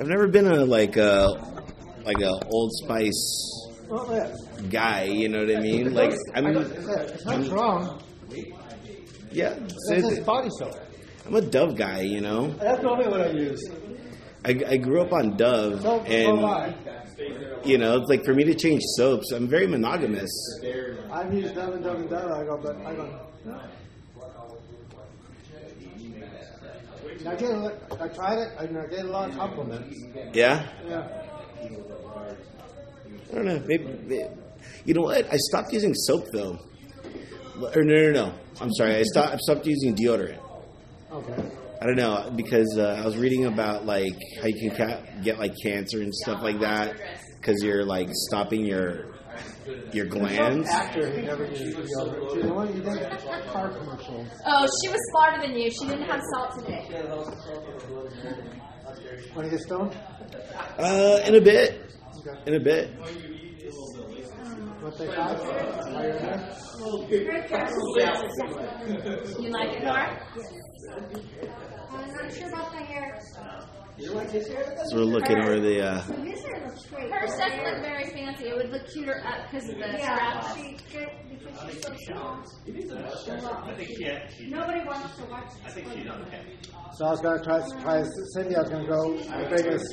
I've never been a like a like a Old Spice guy. You know what I mean? Like I'm it's not strong. yeah. It's just body soap. I'm a Dove guy. You know, That's normally what I use. I, I grew up on Dove, and you know, it's like for me to change soaps, I'm very monogamous. I've used Dove and Dove and Dove. I go, but I go. I get. a- I tried it, and I get a lot of compliments. Yeah. Yeah. I don't know. Maybe, maybe- you know what? I stopped using soap though. Or no, no, no. I'm sorry. I stopped. I stopped using deodorant. Okay. I don't know because uh, I was reading about like how you can ca- get like cancer and stuff like that because you're like stopping your your glands. Actor who never used deodorant. She's the one you did car commercials. Oh, she was smarter than you. She didn't have salt today. Want to get stoned? Uh, in a bit. Okay. In a bit. What they got? You're? You like it, Nora? I'm not sure about the hair. So we're looking where the. Uh, This hair looks great. Hers doesn't look very fancy. It would look cuter up because of the Yeah, strap. she because she's so strong. Nobody wants to watch this. So I was gonna try try Cindy. I was gonna go and bring us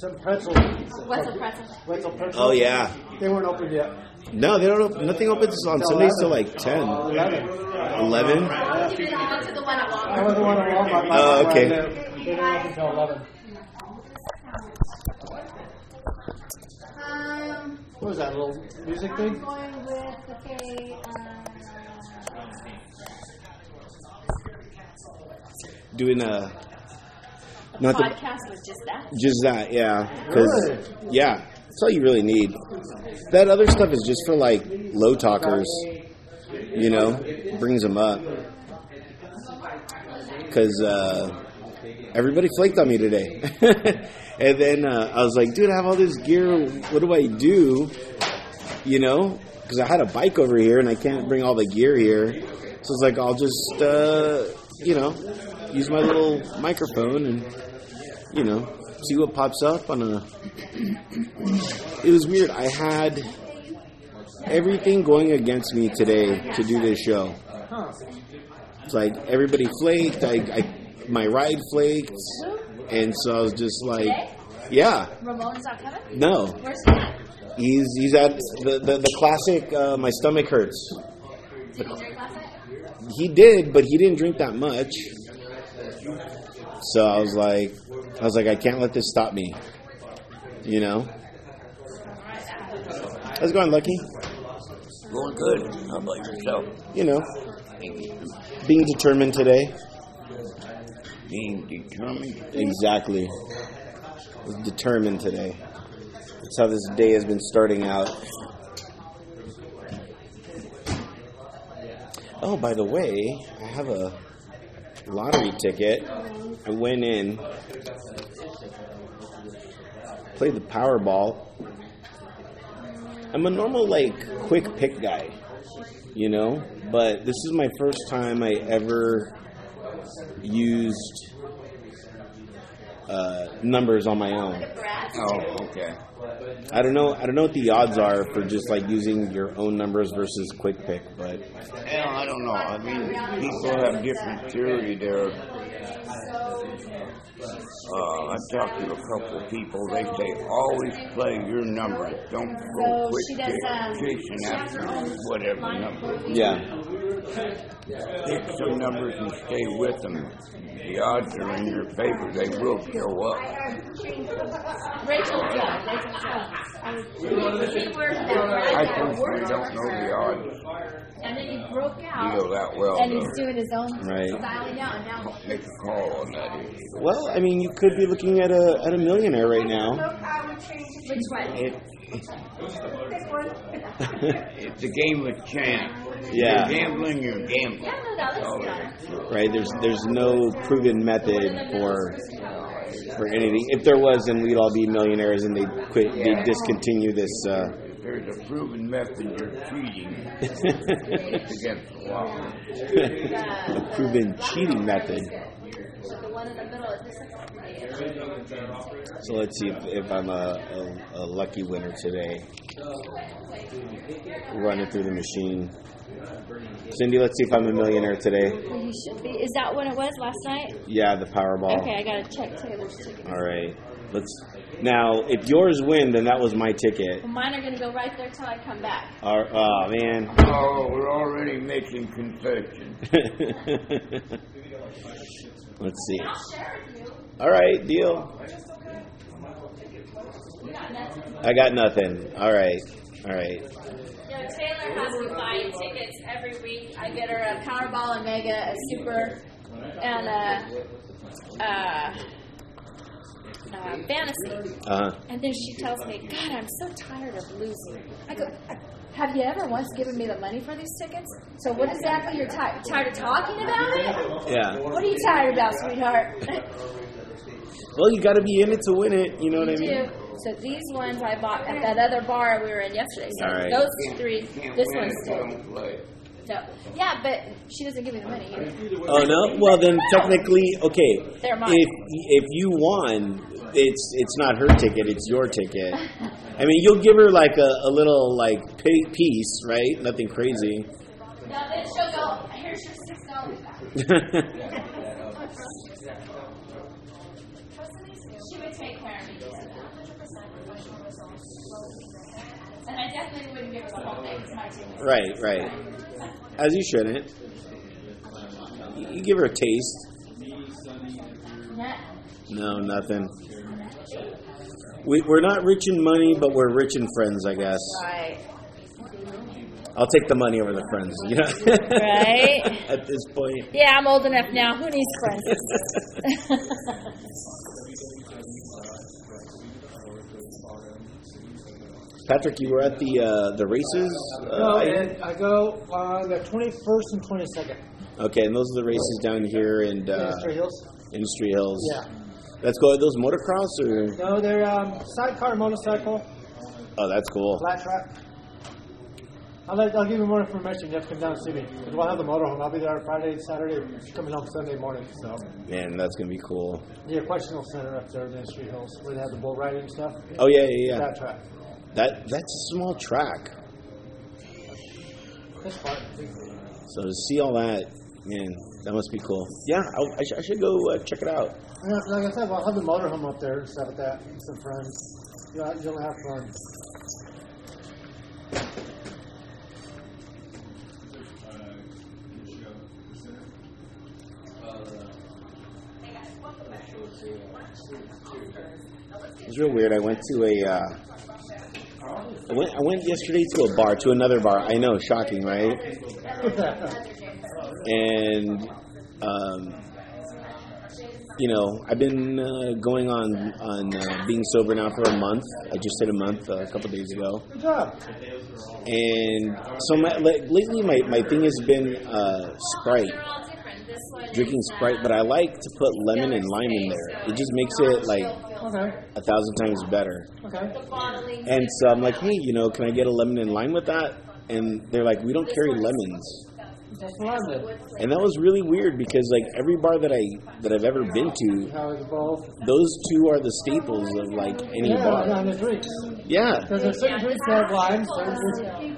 some pretzels. What's a pretzel? Pretzel pretzels. oh yeah. They weren't open yet. No, they don't. Open, nothing opens on Sundays till like ten. Eleven. Eleven. You didn't go to the one at Walmart. was the one at Walmart. my- Oh, okay. They didn't open until eleven. Um, What was that little music I'm thing? going with, okay, uh, Doing a. Not the, Podcast was just that. just that, yeah. Because Really? yeah, that's all you really need. That other stuff is just for like low talkers. You know, brings them up. Because uh, everybody flaked on me today, and then uh, I was like, "Dude, I have all this gear. What do I do?" You know, because I had a bike over here and I can't bring all the gear here. So it's like I'll just, uh, you know, use my little microphone and you know, see what pops up on a. It was weird. I had everything going against me today to do this show. It's like everybody flaked. I, I my ride flaked, and so I was just like, yeah, Ramon's not coming? no. Where's he at? He's he's at the the, the classic. Uh, my stomach hurts. Did he drink last night? He did, but he didn't drink that much. So I was like, I was like, I can't let this stop me. You know. How's it going, Lucky? Going good. How about yourself? You know, being determined today. Being determined. Exactly. Was determined today. That's how this day has been starting out. Oh, by the way, I have a lottery ticket. I went in, played the Powerball. I'm a normal, like, quick pick guy, you know? But this is my first time I ever used uh, numbers on my own. Oh, okay. I don't know. I don't know what the odds are for just like using your own numbers versus quick pick, but Well, I don't know. I mean, people have different theory there. Uh, I've talked to a couple of people. They say always play your numbers. Don't go So quick she does, um, chasing after whatever number. yeah, Pick some numbers and stay with them. The odds are in your favor. They will show up. Rachel Jones. Rachel Jones. She worked that I personally don't know the odds And then he broke out. deal that well. And he's though. doing his own Right. styling now. And now Make a call on that issue. well, I mean, you could be looking at a at a millionaire right now. I would change it. which one? It, Pick one. it's a game of chance. Yeah. You're gambling, you're gambling. Yeah, no, that looks good. right? There's there's no proven method for for anything. If there was, then we'd all be millionaires, and they'd quit. they'd discontinue this. Uh, there's a proven method you're cheating, it's against the law. a proven cheating method. The one in the middle is So let's see if, if I'm a, a, a lucky winner today. Run it through the machine. Cindy, let's see if I'm a millionaire today. Oh, you should be. Is that what it was last night? Yeah, the Powerball. Okay, I gotta check Taylor's ticket. All right. Let's. Now, if yours win, then that was my ticket. Well, mine are gonna go right there till I come back. Our, oh man. Oh, we're already making confessions. Let's see. I'll share with you. All right, deal. Got. I got nothing. All right. All right. You Taylor has me buying tickets every week. I get her a Powerball, a Mega, a Super, and a, uh, uh, Fantasy. Uh, And then she tells me, God, I'm so tired of losing. I go, Have you ever once given me the money for these tickets? So what exactly you're ti- tired of talking about it? yeah. What are you tired about, sweetheart? Well, you got to be in it to win it. You know what I mean? do. So these ones I bought at that other bar we were in yesterday. So All right. those three, this win one's if still. don't play. No. Yeah, but she doesn't give me the money either. Oh no. Well, then technically, okay. They're mine. If if you won, it's it's not her ticket. It's your ticket. I mean, you'll give her like a, a little like piece, right? Nothing crazy. Now then she'll go, here's your six dollars back. She would take care of me. And I definitely wouldn't give her the whole thing. It's my ticket. Right, right. As you shouldn't. You give her a taste. No, nothing. We, we're not rich in money, but we're rich in friends, I guess. Right. I'll take the money over the friends. You know? Right. At this point. Yeah, I'm old enough now. Who needs friends? Patrick, you were at the uh, the races. No, Uh, and I go on the 21st and 22nd. okay, and those are the races down here in uh, Industry Hills. Industry Hills. Yeah. That's cool. Are those motocross or? No, they're um, sidecar motorcycle, Oh, that's cool. flat track. I'll, let, I'll give you more information. You have to come down and see me. Because we'll have the motorhome. I'll be there Friday, Saturday, coming home Sunday morning. So, Man, that's gonna be cool. the equestrial center up there in Industry Hills, where they have the bull riding stuff. Oh yeah, yeah, yeah. That track. That that's a small track. So to see all that, man, that must be cool. Yeah, I, I, sh- I should go uh, check it out. Yeah, like I said, I'll have the motorhome up there and stuff like that, and some friends. You'll, you'll have fun. It was real weird. I went to a. Uh, I went. I went yesterday to a bar, to another bar. I know, shocking, right? And, um, you know, I've been uh, going on on uh, being sober now for a month. I just hit a month uh, a couple days ago, Good job. and so my, like, lately my, my thing has been uh, Sprite, drinking Sprite. But I like to put lemon and lime in there. It just makes it like Okay. a thousand times better. Okay. And so I'm like, hey, you know, can I get a lemon and lime with that? And they're like, we don't carry lemons. And that was really weird because like every bar that I that I've ever been to, How is both? those two are the staples of like any Yeah, bar. on the drinks. Yeah, Because there's certain drinks that have limes, certain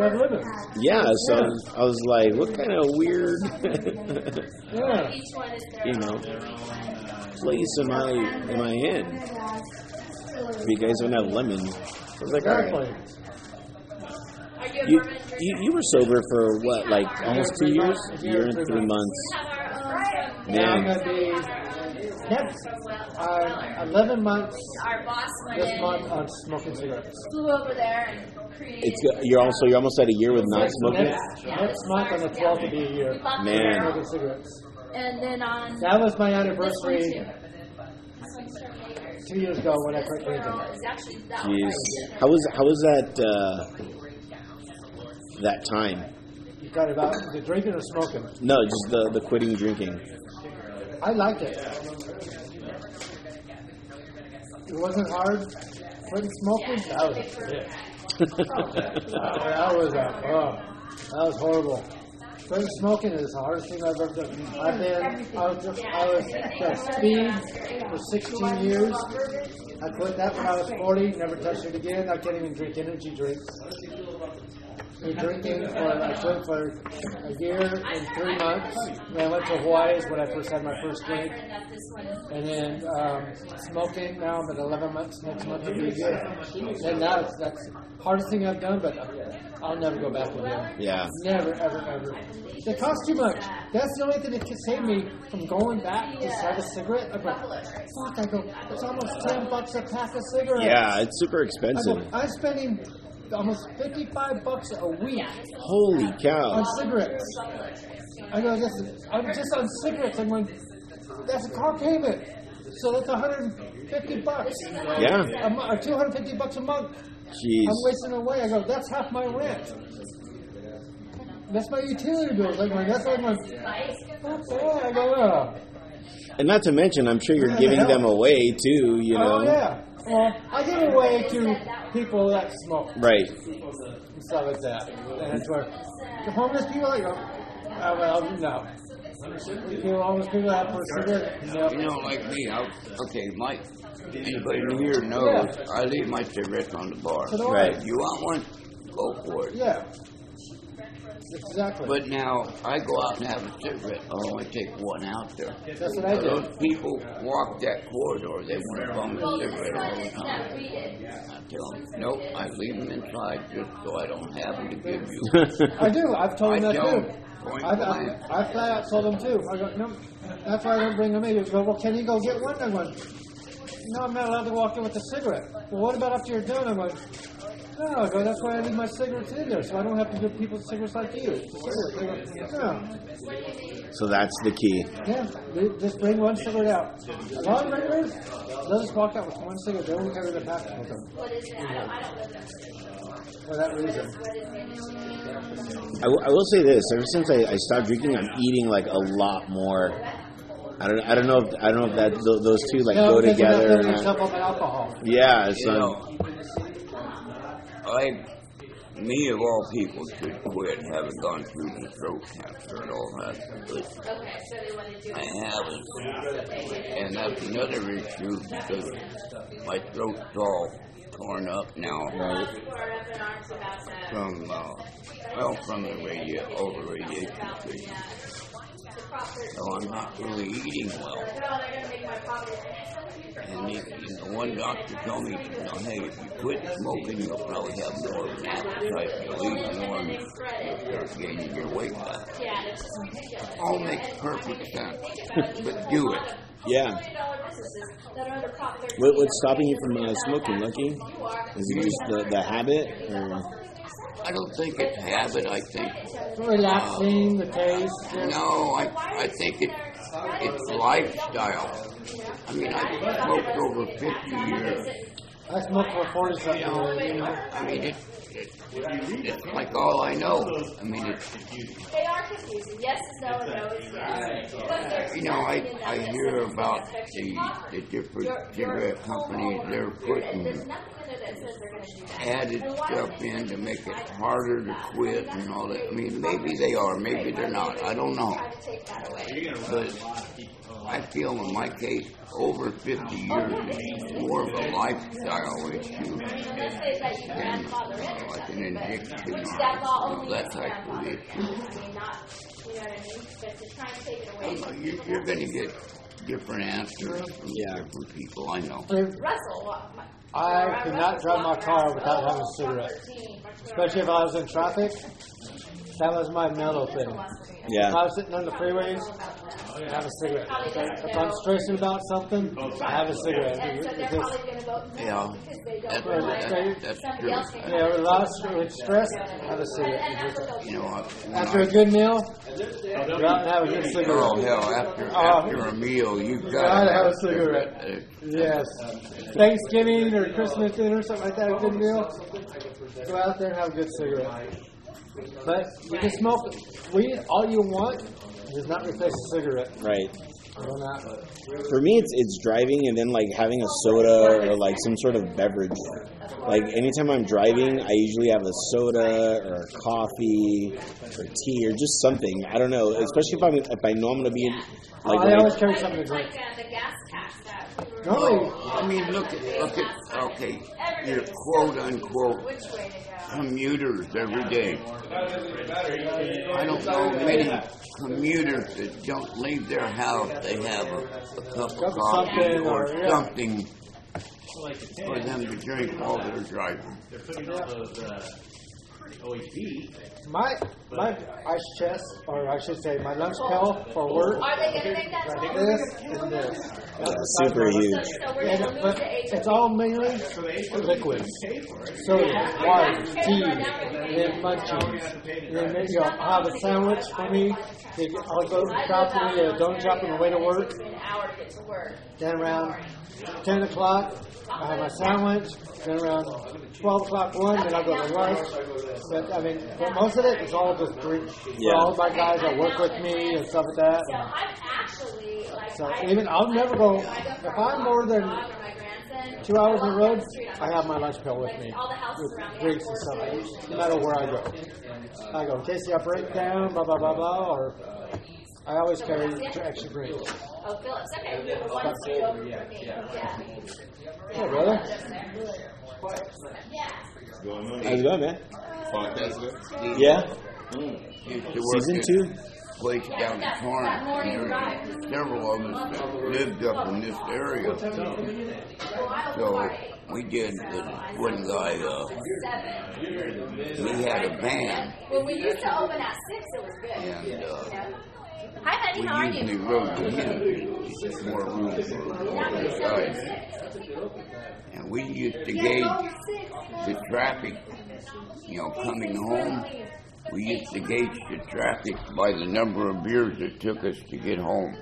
have lemons. yeah. So I was, I was like, what kind of weird, Yeah. Each one is their you know, place am I am I in? If you guys don't have lemon, I was like, all right. Are you You, you you were sober for what, like almost two years, a year and three months. We have our own from Now I'm Man, going next uh, 11 months our boss went this in month and on smoking cigarettes. flew over there and created. it's you're also you're almost at a year with not smoking. Next, next month on the 12th will be a year. We bought the Man. Smoking cigarettes. and then on That was my anniversary too. This one's from Lakers. two years ago when I quit barrel drinking. actually that Jeez, how was how was that uh, that time? You got about the drinking or smoking? No, just the the quitting drinking. I liked it. It wasn't hard. Quitting smoking, that was it. that was a, oh, that was horrible. quitting smoking is the hardest thing I've ever done. I've been, I was, just I was uh, speed for 16 years. I quit that when I was 40, never touched it again. I can't even drink energy drinks. Been drinking for, I quit for a year and three months. And I went to Hawaii is when I first had my first drink. And then um, smoking now I'm at 11 months. Next month will be a year. And now it's, that's the hardest thing I've done, but I'll never go back again. Yeah. Never, ever, ever. It costs too much. That's the only thing that can save me from going back to have a cigarette. I go, fuck, I go, it's almost 10 bucks a pack of cigarettes. Yeah, it's super expensive. go, I'm spending almost 55 bucks a week Holy cow. on cigarettes. I go, this is, I'm just on cigarettes. I'm going, that's a car payment. So that's 150 bucks. Yeah. Or 250 bucks a month. Jeez. I'm wasting away. I go, that's half my rent. That's my utility bills. I'm that's like my. That's bad. I go, oh. And not to mention, I'm sure you're Yeah, giving them away too, you oh, know. Oh, yeah. Well, I give away to people that smoke Right. and stuff like that. And that's where the homeless people, I go, oh, well, no. People, homeless people have for a cigarette, no. You know, like me, I, okay, Mike. anybody here knows, I leave my cigarettes on the bar. So do I. Right. You want one? Go for it. Yeah. Exactly. But now, I go out and have a cigarette, I'll only take one out there. That's what I do. Those people walk that corridor, they want to bum a cigarette all the time. I tell them, nope, I leave them inside just so I don't have them to give you. I do. I've told them I that don't. too. Point I, blank. I, I flat out told them too. I go, no, that's why I don't bring them in. You go, well, can you go get one? I'm going, no, I'm not allowed to walk in with a cigarette. Well, what about after you're done? I'm going, no, I go, that's why I leave my cigarettes in there, so I don't have to give people cigarettes like you. Cigarettes. They no. so that's the key. Yeah, they just bring one cigarette out. A lot of regulars, they'll just walk out with one cigarette. They won't carry the pack with them. For that reason. I, w- I will say this: ever since I, I stopped drinking, I'm eating like a lot more. I don't. I don't know. If, I don't know if that th- those two like No, go because you're not together. Or not. alcohol. Yeah. You So know, I, me of all people should quit having gone through the throat cancer and all that, but I haven't. And that's another issue because my throat's all torn up now. From, uh, well, from the radio, over radiation. Treatment. So I'm not really eating well. And he, you know, one doctor told me, you know, hey, if you quit smoking, you'll probably have more of an appetite. Eat more and you'll start gaining your weight back. All makes perfect sense, but do it. yeah. What, what's stopping you from uh, smoking, Lucky? Is it just the, the habit? Or? I don't think it's habit. I think Relaxing, the taste. Uh, yeah. no. I I think it it's lifestyle. I mean, I've smoked over fifty years. I smoked for 40 something years, you know. I mean, it, it, it's like all I know. I mean, it's They are confusing. Yes is no and no is yes. But You know, I, I hear about the, the different cigarette companies, they're putting nothing that says they're going to do that. added stuff in to make it harder to quit and all that. I mean, maybe they are, maybe they're not. I don't know. Try to take that away. But I feel in my case, over 50 years is more of a lifestyle issue Let's say that you than grandfather in or like something. an addiction or That's all you know, only that if type of grandfather. issue. I mean, not, you know what I mean? But to try and take it I away. don't know, you, you're going to get different answers from Yeah. different people, I know. Russell, I could not drive my car without having a cigarette. Especially if I was in traffic. That was my mellow thing. If Yeah. I was sitting on the freeways, I have a cigarette. If I'm stressing about something, I have a cigarette. And so they're Because, probably going to vote no Yeah. because they don't want that, that's somebody true. else. may yeah, with a lot of st- stress, have a cigarette. that's what You know, I- After I- a good meal, go out and have a good Oh hell! After Oh. after a meal, you Gotta gotta have a cigarette. Uh, Yes. Thanksgiving or Christmas dinner, something like that, a good meal. Go out there and have a good cigarette. But you can smoke weed all you want, it does not replace a cigarette. Right. Other than For me, it's it's driving and then like having a soda or like some sort of beverage. Like anytime I'm driving, I usually have a soda or a coffee or tea or just something. I don't know. Especially if I'm if I know I'm gonna be in, like I I- always carry something to drink. Like uh, the gas tax that we were Normally, I mean, look at look at okay, your quote unquote commuters every day. I don't know many commuters that don't leave their house. They have a, a cup of coffee or something for them to drink while they're driving. They're putting all those OHB. my my ice chest, or I should say, my lunch pail for work. Are they going to make that tall? this and this. That's Yeah, the super huge. So we're going to lose but the it's all mainly liquids. Soda, water, tea, and then munchies. And then maybe I'll have a sandwich for me. I'll go shopping, uh, donut shopping on the way to work. an hour to get to work. Then around 10 o'clock, I have my sandwich. Then around uh, 12 o'clock, 1, then I go to lunch. But I mean, for most of it, it's all just drink. For Yeah. all my guys that work with me and stuff like that. So I'm actually like So even I'll never go, if I'm more than dog or my grandson. two hours on the road, I have my lunch pail with me. All the houses With around me drinks and stuff, no matter where I go. I go, in case I break down, blah, blah, blah, blah, or I always carry extra drinks. Oh, Phillips. Okay. One street over from me. Yeah. Yeah, brother. How's it going, man? Podcast good? Yeah, Used to work season two. a place down in Torrance. several of us lived up in this area. So we did the one guy. Uh, he had a van, When we used to open at six, it was good. and uh, Hi, honey. How are we you? to him. There's more room for. And we used to gauge the traffic, you know, coming home. We used to gauge the traffic by the number of beers it took us to get home.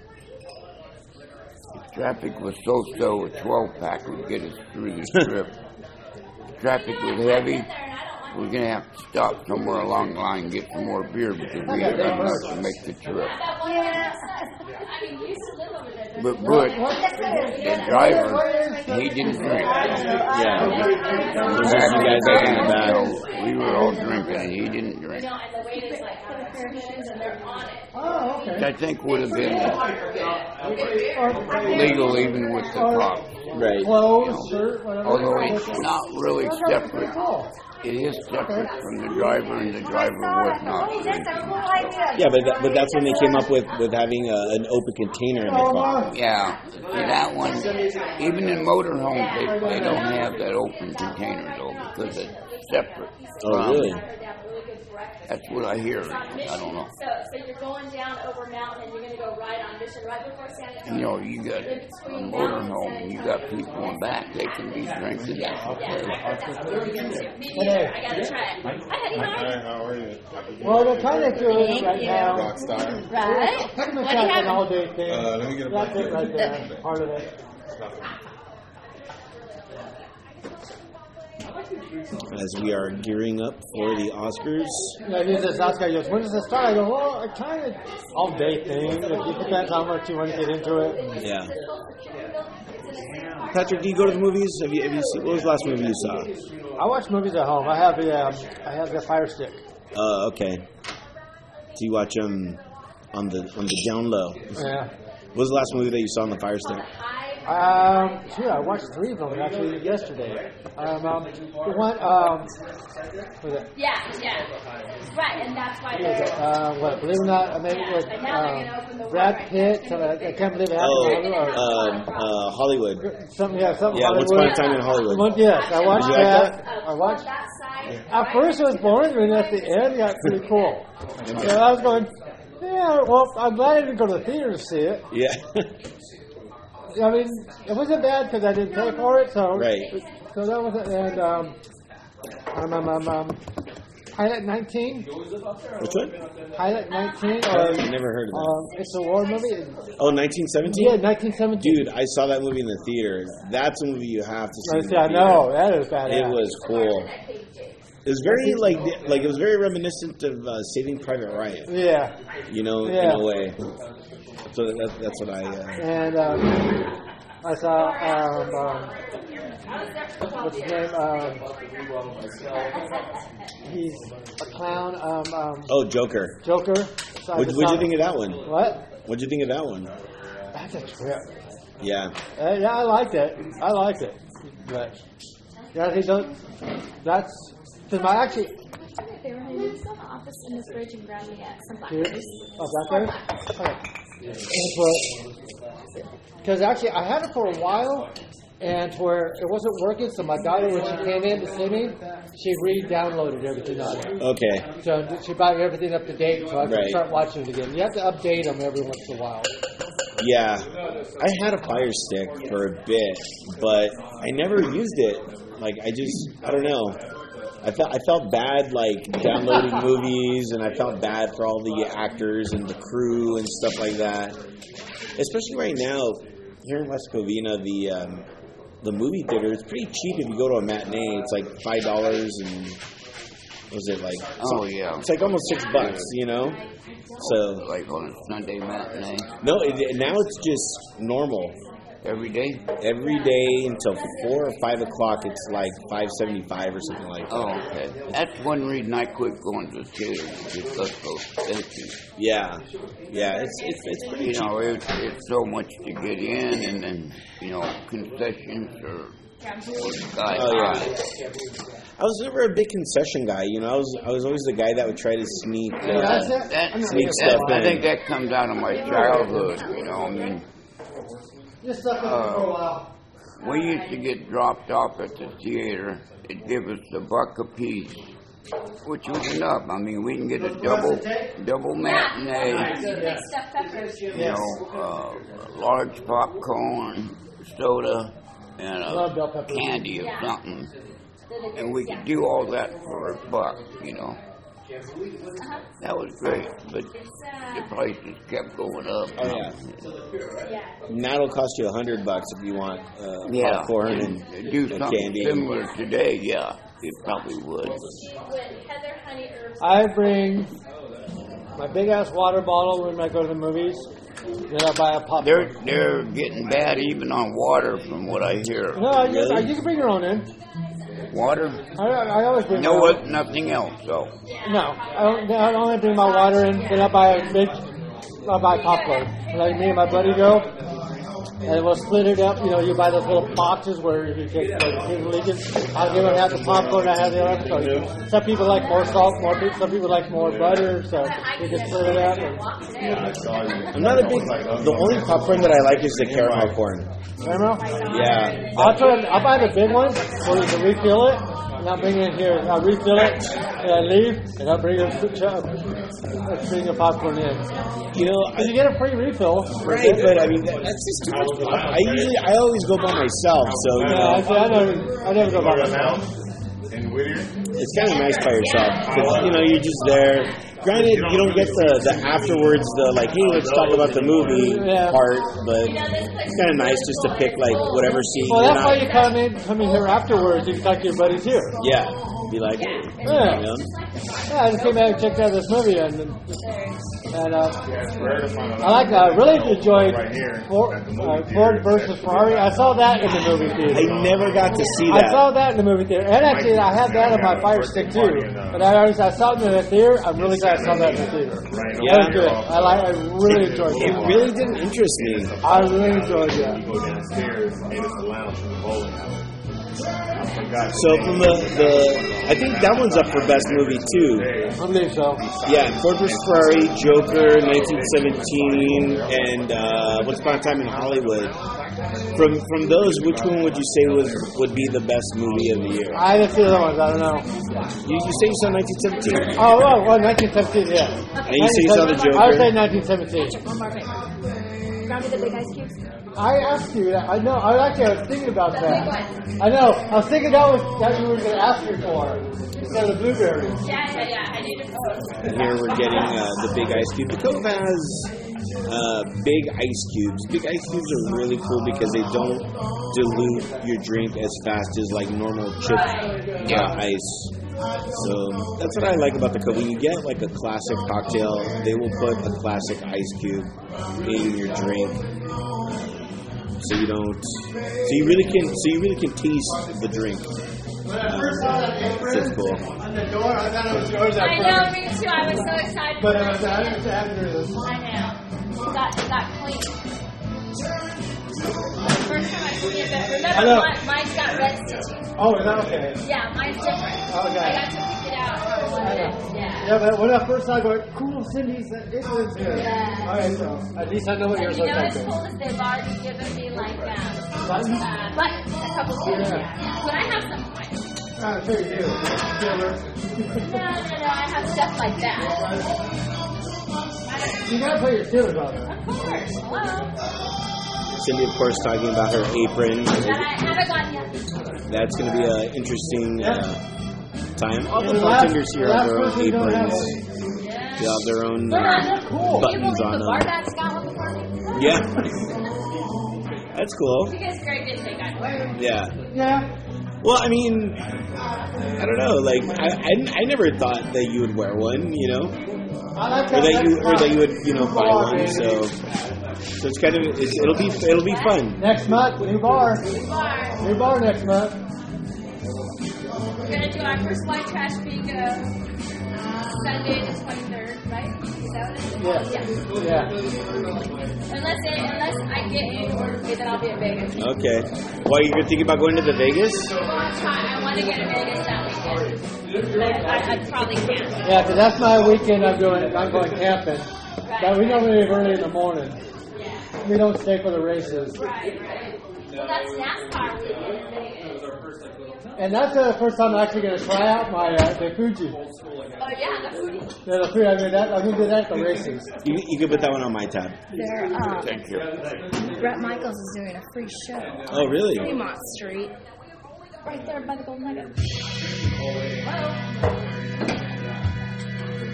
If traffic was so-so, a 12-pack would get us through the trip. Traffic was heavy, we're going to have to stop somewhere along the line and get some more beer because we had enough to make the trip. I mean, you used to live over there. But Butch, the driver, he didn't drink. Yeah, Back in the up in the day, back. you know, we were all drinking and he didn't drink. No, and the weight like on a pair of shoes and they're on it. Oh, okay. I think would have been legal even with the uh, cops. right. Clothes, shirt, whatever. Although it's not really separate. Cool. It is separate from the driver and the driver was not. Yeah, but that, but that's when they came up with with having a, an open container in the car. Yeah, see that one, even in motorhomes, they, they don't have that open container though because it's separate. Oh, really? They have really good breakfast. That's what I hear. I don't know. So, so you're going down over mountain and you're going to go right on Mission right before San And, you Antonio. know, you got a motorhome and you got people in back, they can be drinking. Yeah, I heard that's really good too. Me neither. I got to try it. Hi, honey. How are you? Hi, how are you? Well, they're kind of good right you. now. Rockstar. Right? Pretty What much do that's an all day thing. Uh, let me get a That's it right blanket. there. Part of it. As we are gearing up for the Oscars. Yeah, he's this last guy goes, when does it start? I go, well, it kind of all day thing. It it depends how much you want to get into it. Yeah. Patrick, do you go to the movies? Have you, have you seen, what was the last movie you saw? I watch movies at home. I have the um, I have the Fire Stick. Uh, okay. Do you watch them on the on the down low? Yeah. What was the last movie that you saw on the Fire Stick? Um, gee, I watched three of them actually yesterday. Um, um the one, um, was it? Yeah, yeah. Right, and that's why What was it? they're. Uh, what? Believe it or not, I mean, it was But now they're gonna open the um, Brad Pitt. So I, I can't believe it Oh, happened. Or, um, uh, Hollywood. something, yeah, something. Yeah, Once Upon a Time in Hollywood. One- yes, I watched Did like that. that? I watched. That side. At first it was boring, but at the end it got pretty cool. So I was going, yeah, well, I'm glad I didn't go to the theater to see it. Yeah. I mean, it wasn't bad because I didn't pay for it, so Right. So that was it. And um, um, um, um, um, Pilot 19, Which one? Pilot 19, or I never heard of that. um, it's a war movie. Oh, 1917? Yeah, 1917. Dude, I saw that movie in the theater. That's a movie you have to see. I in the I theater. know that is bad. It was cool. It was very like like it was very reminiscent of uh, Saving Private Ryan. Yeah, You know, Yeah. in a way. So that, that's what I. Uh, and um, I saw um, um, what's his name? Um, he's a clown. Um, um, oh, Joker. Joker. So What saw- you think of that one? What? What'd you think of that one? That's a trip. Yeah. Uh, yeah, I liked it. I liked it. But yeah, he don't. That's because my actually. They were in the office in this bridge and grabbed me at some Here? blackberries. Oh, back there. Okay. Because actually, I had it for a while, and where it wasn't working, so my daughter, when she came in to see me, she re-downloaded everything on it. Okay. So she brought everything up to date, so I could Right. start watching it again. You have to update them every once in a while. Yeah. I had a Fire Stick for a bit, but I never used it. Like I just, I don't know. I felt I felt bad like downloading movies, and I felt bad for all the actors and the crew and stuff like that. Especially right now here in West Covina, the um, the movie theater is pretty cheap if you go to a matinee. It's like five dollars and was it like? Oh yeah. It's like almost six bucks, you know. So Like on a Sunday matinee, no, it, now it's just normal. Every day. Every day until four or five o'clock, it's like five seventy five or something like that. Oh, okay. That's one reason I quit going to theaters because so expensive. Yeah, yeah, it's it's it's pretty You cheap. know, it's, it's so much to get in, and then you know concessions or Oh yeah. I was never a big concession guy. You know, I was I was always the guy that would try to sneak. Uh. That, Sneak gonna- stuff I in. think that comes out of my childhood. You know, I mean, Just suck it Uh, for a while. we used to get dropped off at the theater. It'd give us a buck a piece, which was enough. I mean, we can get a double double matinee. Big you know, uh, large popcorn, soda, and a peppers. candy or something. And we could do all that for a buck, you know. That was great, but the prices kept going up. Oh yeah. Yeah. Now it'll cost you a hundred bucks if you want uh, Yeah, popcorn and, and do and something candy. similar today, yeah, it probably would. When Heather Honey Herbs. I bring my big ass water bottle when I go to the movies. Then I buy a popcorn. They're they're getting bad even on water, from what I hear. no, you, Really? you can bring your own in. Water, I, I always bring no, nothing else. So No, I don't. I only bring my water in. Then I buy a big. I buy popcorn. Like me and my buddy go, and we'll split it up. You know, you buy those little boxes where you take like King. I'll give them half the popcorn. I have the other. So some people like more salt, more. pe- Some people like more butter. So you can split it up. And, I'm not a big. The only popcorn that I like is the caramel corn. caramel. Yeah. I'll try. I'll buy the big one so you can refill it. And I'll bring it here. I'll refill it, and I leave, and I'll bring a, I'll bring a popcorn in. You know, I, Because you get a free refill. right, but I mean that, that's just too much. I usually I always go by myself, so Yeah, I, know, see, I never, I never go by myself. In Whittier? it's kind of nice by yourself because you know you're just there. Granted, you don't get the the afterwards the like, hey, let's talk about the movie Yeah. part, but it's kind of nice just to pick like whatever scene. Well, you're that's why not- you come in, come in here afterwards. You can talk to your buddies here. Yeah, be like, hey, Yeah. you know? Yeah, I just came back and checked out this movie, and and uh, Yeah, it's rare to find a I like. I really enjoyed right here Ford, at the movie uh. Ford versus Ferrari. I saw that in the movie theater. I never got to see that. I saw that in the movie theater, and actually I had that on my Fire Stick too. But I always I saw it in the theater. I'm really glad I saw that in the theater. Right That Yeah. was good. I like. I really enjoyed It it. really didn't interest me. I really enjoyed You that. go downstairs and it's a lounge for the bowling alley. I forgot. So from the, the I think that one's up for best movie too. I believe so. Yeah, Ford vs Ferrari, Joker, 1917, and uh, Once Upon a Time in Hollywood. From from those, which one would you say was would be the best movie of the year? I didn't see the other ones. I don't know. You, you say you saw 1917. Oh, well, well 1917, yeah. And you say you saw the 1917 I would say 1917. One more thing. Grab me the big ice cubes. I asked you that. I know. I actually was thinking about that. I know. I was thinking that was that you were going to ask me for instead of the blueberries. Yeah, yeah, yeah. I need to. And here we're getting uh, the big ice cube. The Cove has uh, big ice cubes. Big ice cubes are really cool because they don't dilute your drink as fast as like normal chip uh, ice. So that's what I like about the coke. When you get like a classic cocktail, they will put a classic ice cube in your drink, so you don't. So you really can. So you really can taste the drink. when That's cool. On the door, I thought it was yours I know, first. me too. I was so excited. But uh, I was it. I didn't have to do this. I know. It got, got clean. First time I see it, but remember, Hello. mine, mine's got red stitching. Oh, is that okay? Yeah, mine's different. Okay. I got to pick it out. how it. Yeah. Yeah, but when I first saw it, I go, cool, Cindy's England's here. Yeah. All right, so at least I know what And yours you looks know like. what's cool is they've already given me like um, Buttons? uh, buttons, a couple buttons. Yeah. But I have some points. I'm sure you do. Killer. No, no, no, I have stuff like that. You gotta put your Steelers on. Of course. Hello. Cindy, of course, talking about her apron. That I haven't gotten yet. That's going to be an interesting uh, time. All the And bartenders here have their own person don't have aprons. Yeah. They have their own uh, not Cool. Do you buttons on them. Barbats got one before me? Yeah. That's cool. You Greg didn't think I'd wear it. Yeah. Yeah. Well, I mean, I don't know. Like, I, I, I never thought that you would wear one, you know, or that you or that you would, you know, buy one. So, so it's kind of it's, it'll be it'll be fun. Next month, new bar. New Bar. New bar next month. We're gonna do our first white trash bingo uh, Sunday the twenty third, right? Is that what it is? Yeah. Yeah. Yeah. Unless they, unless I get in order for then I'll be in Vegas. Okay. Well, you're thinking about going to the Vegas? Well, I'm trying. I want to get in Vegas that weekend. But I, I probably can't. Yeah, 'cause that's my weekend. I'm doing. I'm going camping. But we normally leave early in the morning. Yeah. We don't stay for the races. Right, right. Well, that's NASCAR weekend. And that's the first time I'm actually going to try out my uh, the Fuji. Oh yeah, the foodie. Yeah, the Fuji. I mean, that, I'm going to do that at the races. You, you can put that one on my tab. There, um, Thank you. Bret Michaels is doing a free show Oh, really? Fremont Street. Right there by the Golden Nugget. Whoa.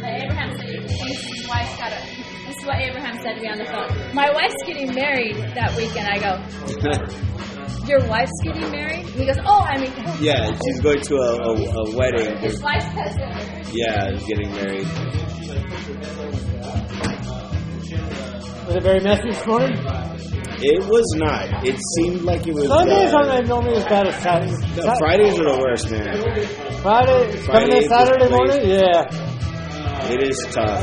Abraham said his wife's got a. This is what Abraham said to me on the phone. My wife's getting married that weekend. I go, Your wife's getting married? He goes, Oh, I mean, yeah, she's going to a, a, a wedding. his wife's cousin. Yeah, getting married. Was it very messy this morning? It was not. It seemed like it was. Sundays uh, aren't normally as bad as Saturdays. no, Fridays are the worst, man. Friday, it's coming Friday in is Saturday morning? Yeah. It is tough.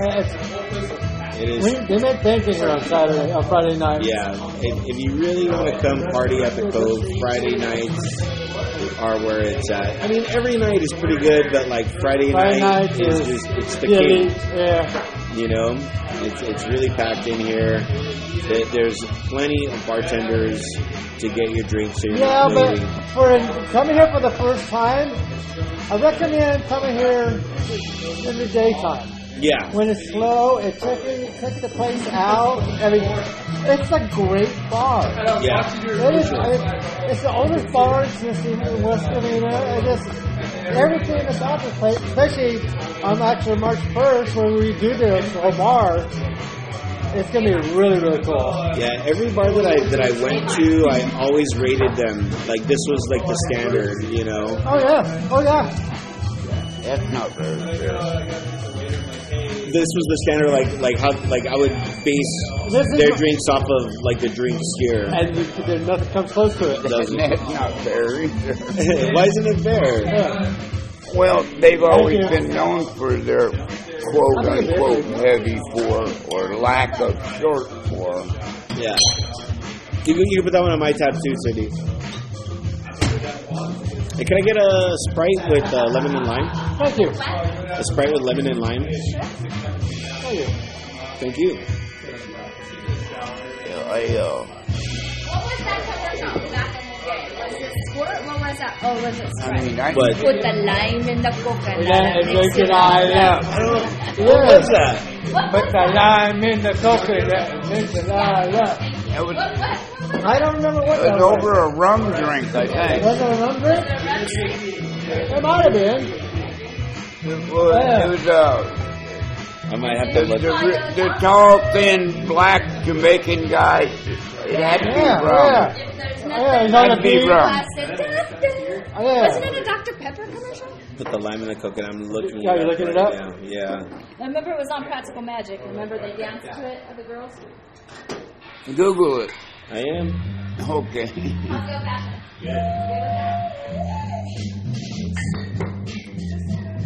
It's- we, they make pancakes here on Saturday, on Friday night. Yeah, if, if you really want to come party at the Cove, Friday nights are where it's at. I mean, every night is pretty good, but like Friday, Friday night, night is, is it's the king. yeah. You know, it's it's really packed in here. There- There's plenty of bartenders to get your drink, so you're Yeah, not but for coming here for the first time, I recommend coming here in the daytime. Yeah, When it's slow, it checking check the place out. I mean, it's a great bar. yeah. It is. It, it's the oldest bar just in West Covina. It just everything about this place, especially on actually March first when we do this whole bar. It's gonna be really really cool. Yeah, every bar that I that I went to, I always rated them like this was like the standard, you know. Oh yeah. Oh yeah. That's not very fair. This was the standard, like like how like I would base This is their what- drinks off of like the drinks here. And you, there's nothing comes close to it. Doesn't- That's not fair either. Why isn't it fair? Yeah. Well, they've always you. been known for their quote I think it unquote heavy pour or lack of short pour. Yeah. You can, you can put that one on my tab too, Cindy. Hey, can I get a Sprite with uh, lemon and lime? Thank you. A Sprite with lemon and lime? Thank you. Thank you. Yeah, I, uh, What was that commercial back in the day? Was it Squirt? What was that? Oh, was it I mean, I But Put the lime in the coconut. Yeah, and mix drink it it all up. up. what was that? What Put was the that? lime in the coconut. Mix it all up. it was, What, what, what I don't remember what it that was was. over a rum drink, I think. Was it a rum drink? the red drink? It might have been. It was, Yeah. it was uh, I might have the, to look. the, the tall, thin, black Jamaican guy. It had to be Yeah, rum. yeah. If there's Yeah, nothing he's on Had the to be beat. rum. I said, "Doctor." Yeah. Wasn't it a Dr. Pepper commercial? Put the lime in the coconut. I'm looking. Yeah, you're looking it up? now. Yeah. I remember it was on Practical Magic. Remember they danced to it, of the girls? Google it. I am. Okay.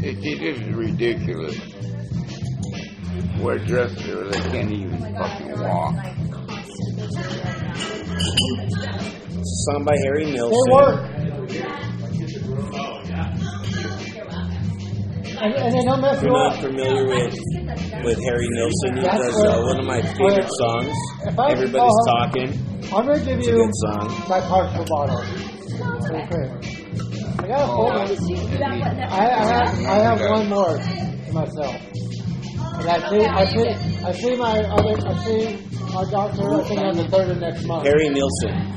It, it is ridiculous. We're dressed there, they can't even fucking walk. Song by Harry Nilsson. They work. And, and they don't mess If you you're up. not familiar with with Harry Nilsson, he That's does uh, one of my favorite songs. Everybody's call- talking. I'm going to give It's a you good song. my partial bottle. Okay. I got a full one. I, I, have, I have one more to myself. And I see, I see, I see my other, I see my doctor, I think on the third of next month. Harry Nilsson.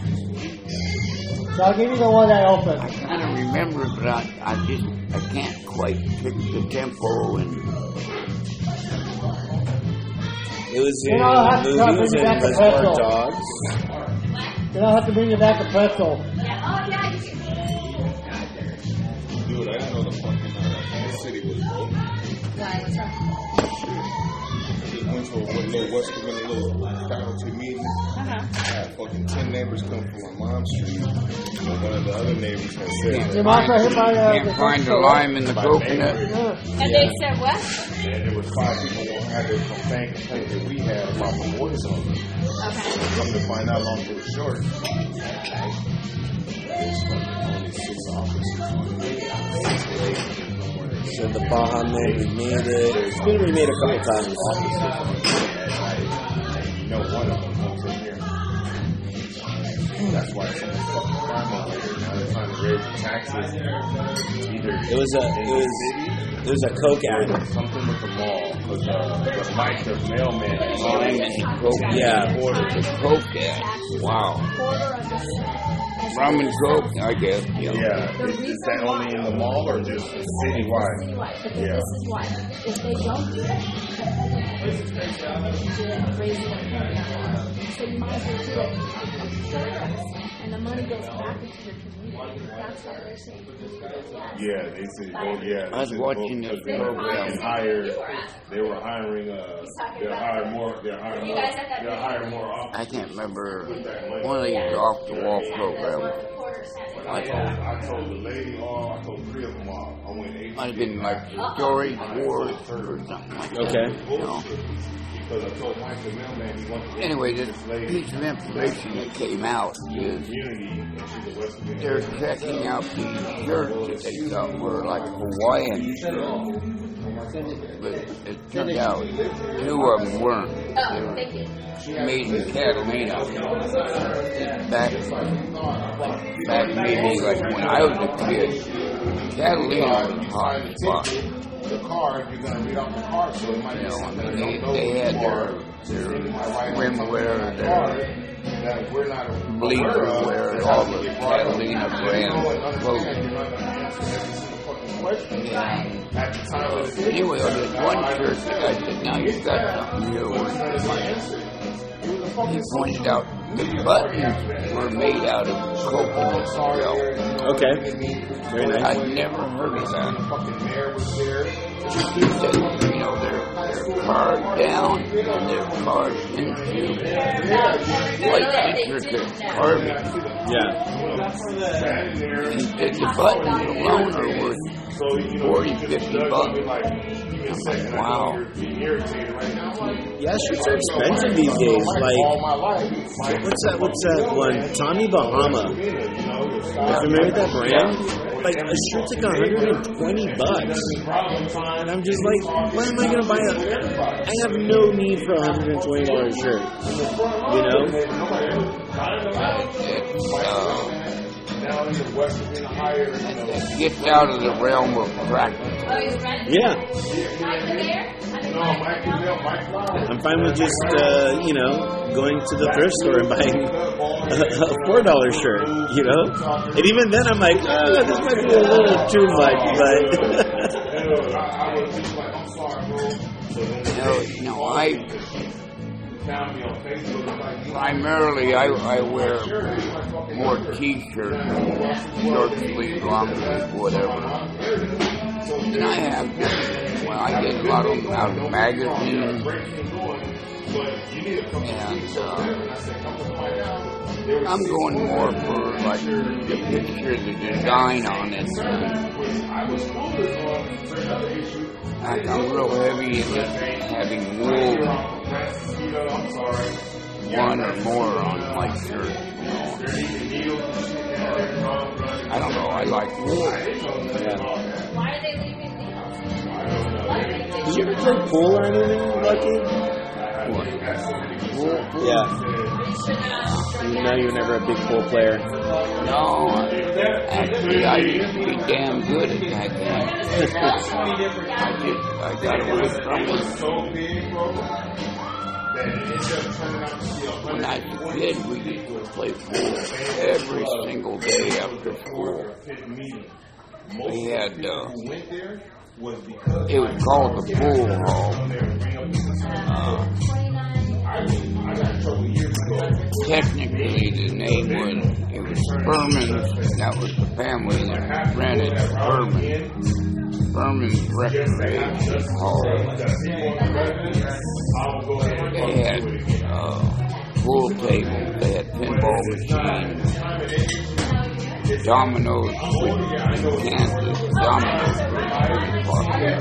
So I'll give you the one I opened. I kind of remember, but I, I just I can't quite pick the tempo and It was You in know, I'll have to start movies and the Reservoir. Dogs. Then I'll have to bring you back a pretzel. Just went to a little West Virginia little faculty meeting. Uh-huh. I had fucking 10 neighbors come from my mom's street. And one of the other neighbors had said, Your mom's right here by uh, can't the find the lime in the coconut. neighbor. Yeah. And they said what? and there was five people who had to complain complaint that we had about the voice on them. Okay. Come to find out, long story short, there's fucking only six officers on the So the Baha Men remade it. It's been remade a couple times. You know one of them comes in here. That's why so much fucking crime over here. Now they're trying to raise the taxes. Either It was a it was it was a coke ad. something with the mall. Because uh, the Mike, the mailman, Lime and coke. Yeah. The coke ad. Wow. Rum and coke, I guess. You know. Yeah, is, is that only in the mall or just citywide? Because Yeah. this is why. If they don't do it, then raising the. So you might as well do it. And the money goes back into the community. That's why they're saying. Yeah, they said, oh yeah. I was they said, watching well, the because they were program. fucking hired. They were hiring. Uh, they're hiring more. They're hiring more. They're hiring more officers. I can't remember one of these off the wall programs. I told, I told the lady all. I told three of them all. I went eight. Might have been like Story Wars or something like that. Okay. You know. Because I told Mike the mailman he wanted to Anyway, this piece of information that came out is community checking out these shirts that they thought were like Hawaiian shirts. But it turned out two of them weren't. They were made in Catalina. Back, back maybe like when I was a kid, Catalina was a hot spot. The card, you're gonna read off the card, so it might I mean, they, they had their, their swimwear, their that we're not aware of, wear, all the. Catalina brand clothing. Yeah. At the time of Anyway, there's one shirt that I said, now you've got something money. He pointed out the buttons were made out of coconut shell. Okay. Very nice. I'd never heard of that. fucking mayor was there. He said, you know, they're, they're carved down and they're carved into quite intricate carving. Yeah. He said the buttons alone are worth So, 40, 50 bucks. In, like, give me a second, I Wow. you're getting irritated right now. Yeah, shirts are expensive these days. all Like my life. What's that? What's that one? Tommy Bahama. you you're You familiar with that brand? Like a shirt's like 120 bucks. And I'm just like, why am I gonna buy a? I have no need for a 120 dollar shirt. You know? It's, now in the West higher, you know, it gets out of the realm of practice. Oh, he's right. Yeah. I mean, no, Mike Mel, Mike Flower. I'm fine with just uh, you know going to the thrift store and buying a, a four dollar shirt. You know, and even then I'm like, oh, this might be a little too much, but I, I was just like, I'm sorry, bro. So then No, no, I Primarily, I, I wear more t-shirts, short sleeve, long sleeve, whatever. And I have, well, I get a lot of them out of magazines, and uh, I'm going more for like the picture, the design on it. Like I'm real heavy into having wool, one or more on my shirt. You know. I don't know. I like wool. Yeah. Why are they leaving the house? Did you ever play pool or anything, Lucky? Yeah. No, you were never a big pool player. No, actually, I used to be damn good at that game. I just, I got away from it. so big, bro, that it just turned out to be a When I was a kid, we used to play pool every single day after school. We had, uh, went there was because it was called the pool hall. I got in trouble years ago. technically, the name was, it was Furman's, that was the family that rented Furman. Furman's Recreation Hall. They had uh, pool tables, they had pinball machines, dominoes, in Kansas, dominoes were pretty popular.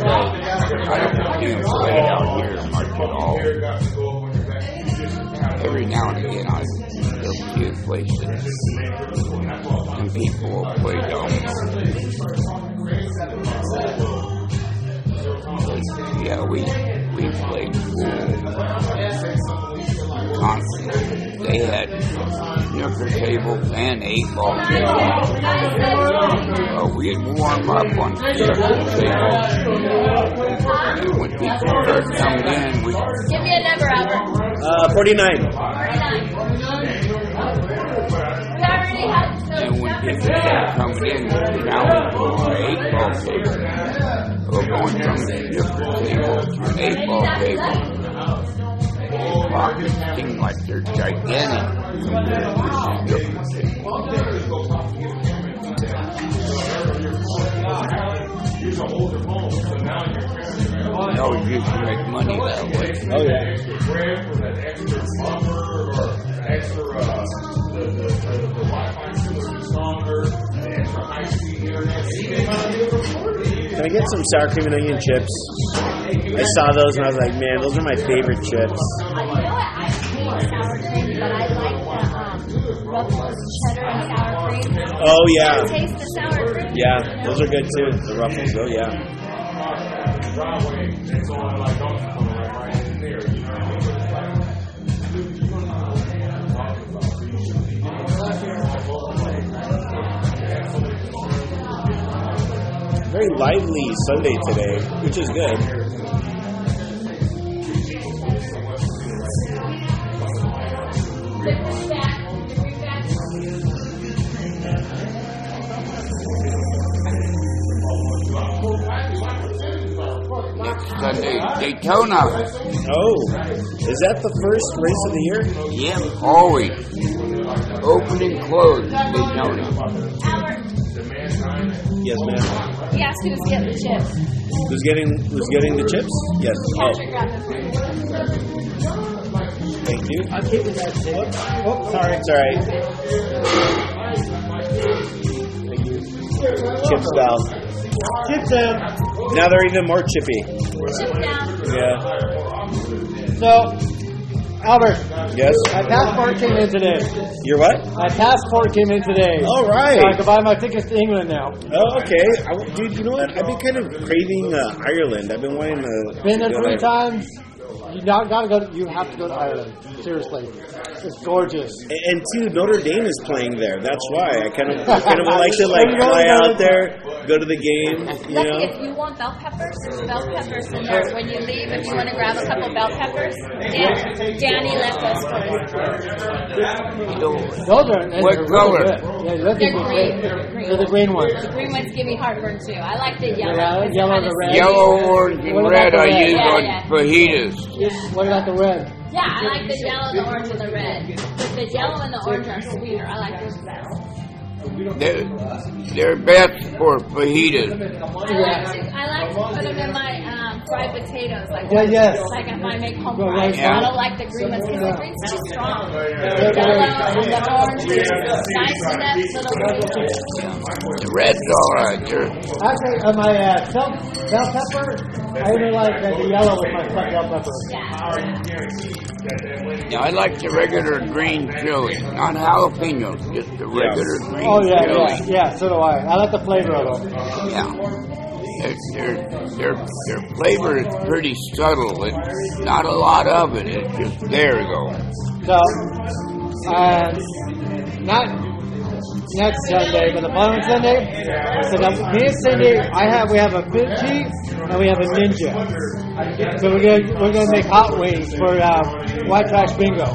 I don't them play out here much at all. Every now and again, I go see a place and people will play dominoes. Yeah, we we played pool constantly. They had snooker tables and eight ball tables. Uh, we'd warm up on snooker tables. And when people started coming in, we Give me a number, Albert. Uh, 49. 49. We already had those And when people started coming in, now we go on an eight ball table. We're going from a snooker table to an eight ball table. Pockets seem like they're gigantic compared to the snooker table. You can make money that way. Oh, yeah. bread for that extra Can I get some sour cream and onion chips? I saw those and I was like, man, those are my favorite chips. Uh, you know what? I hate sour cream, but I like the um, Ruffles cheddar and sour cream. Oh, yeah. Taste the sour cream. Yeah, those are good too. The ruffles, oh, yeah. Very lively Sunday today, which is good. Next Sunday, Daytona. Oh, is that the first race of the year? Yep, always. Open and close, Daytona. Yes, ma'am. He asked who's getting the chips. Who's getting Who's getting the chips? Yes. Patrick Oh, thank you. I'm keeping that tip. Oh, sorry. It's all right. Thank you. Chip style. Chip them. Now they're even more chippy. Chip down. Yeah. So, Albert, Yes. my passport came in today. You're what? My passport came in today. All So I can buy my tickets to England now. Oh, okay. I, dude, you know what? I've been kind of craving uh, Ireland. I've been wanting to. Been there three times. You not gotta go. To, You have to go to Ireland. Seriously, it's gorgeous. And, and two, Notre Dame is playing there. That's why I kind of I kind of would like to like Are you going fly out there, go to the game. You know. if you want bell peppers, there's bell peppers in there. When you leave, if you want to grab a couple bell peppers, Dan, Danny left us for Those are What color? Really good. yeah, those They're are green. great. They're the green ones. The green ones give me heartburn too. I like the yellow. Yeah, It's yellow the red. Yellow, orange, and What red the I red? use Yeah, on yeah. fajitas. What about the red? Yeah, I like the yellow, the orange, and the red. But the yellow and the orange are sweeter. I like those better. They're, they're best for fajitas. I like to I like to put them in my um, fried potatoes, like Yeah, yes. like if I make home fries. yeah. I don't like the green ones because the green's too strong. The yellow and the orange is nice enough little green. The red's all right. They're, Actually, on my uh, bell, bell pepper, I really like uh, the yellow with my cut bell pepper. yeah, I like the regular green chili, not jalapenos, just the regular green Oh yeah, chili. yeah, yeah. So do I. I like the flavor of them. Yeah. Their, their, their, their flavor is pretty subtle. It's not a lot of it. It's just there though. So, uh, not next Sunday, but the following Sunday. So now, me and Cindy, I have we have a Fuji and we have a Ninja. So we're gonna we're gonna make hot wings for uh, White Trash Bingo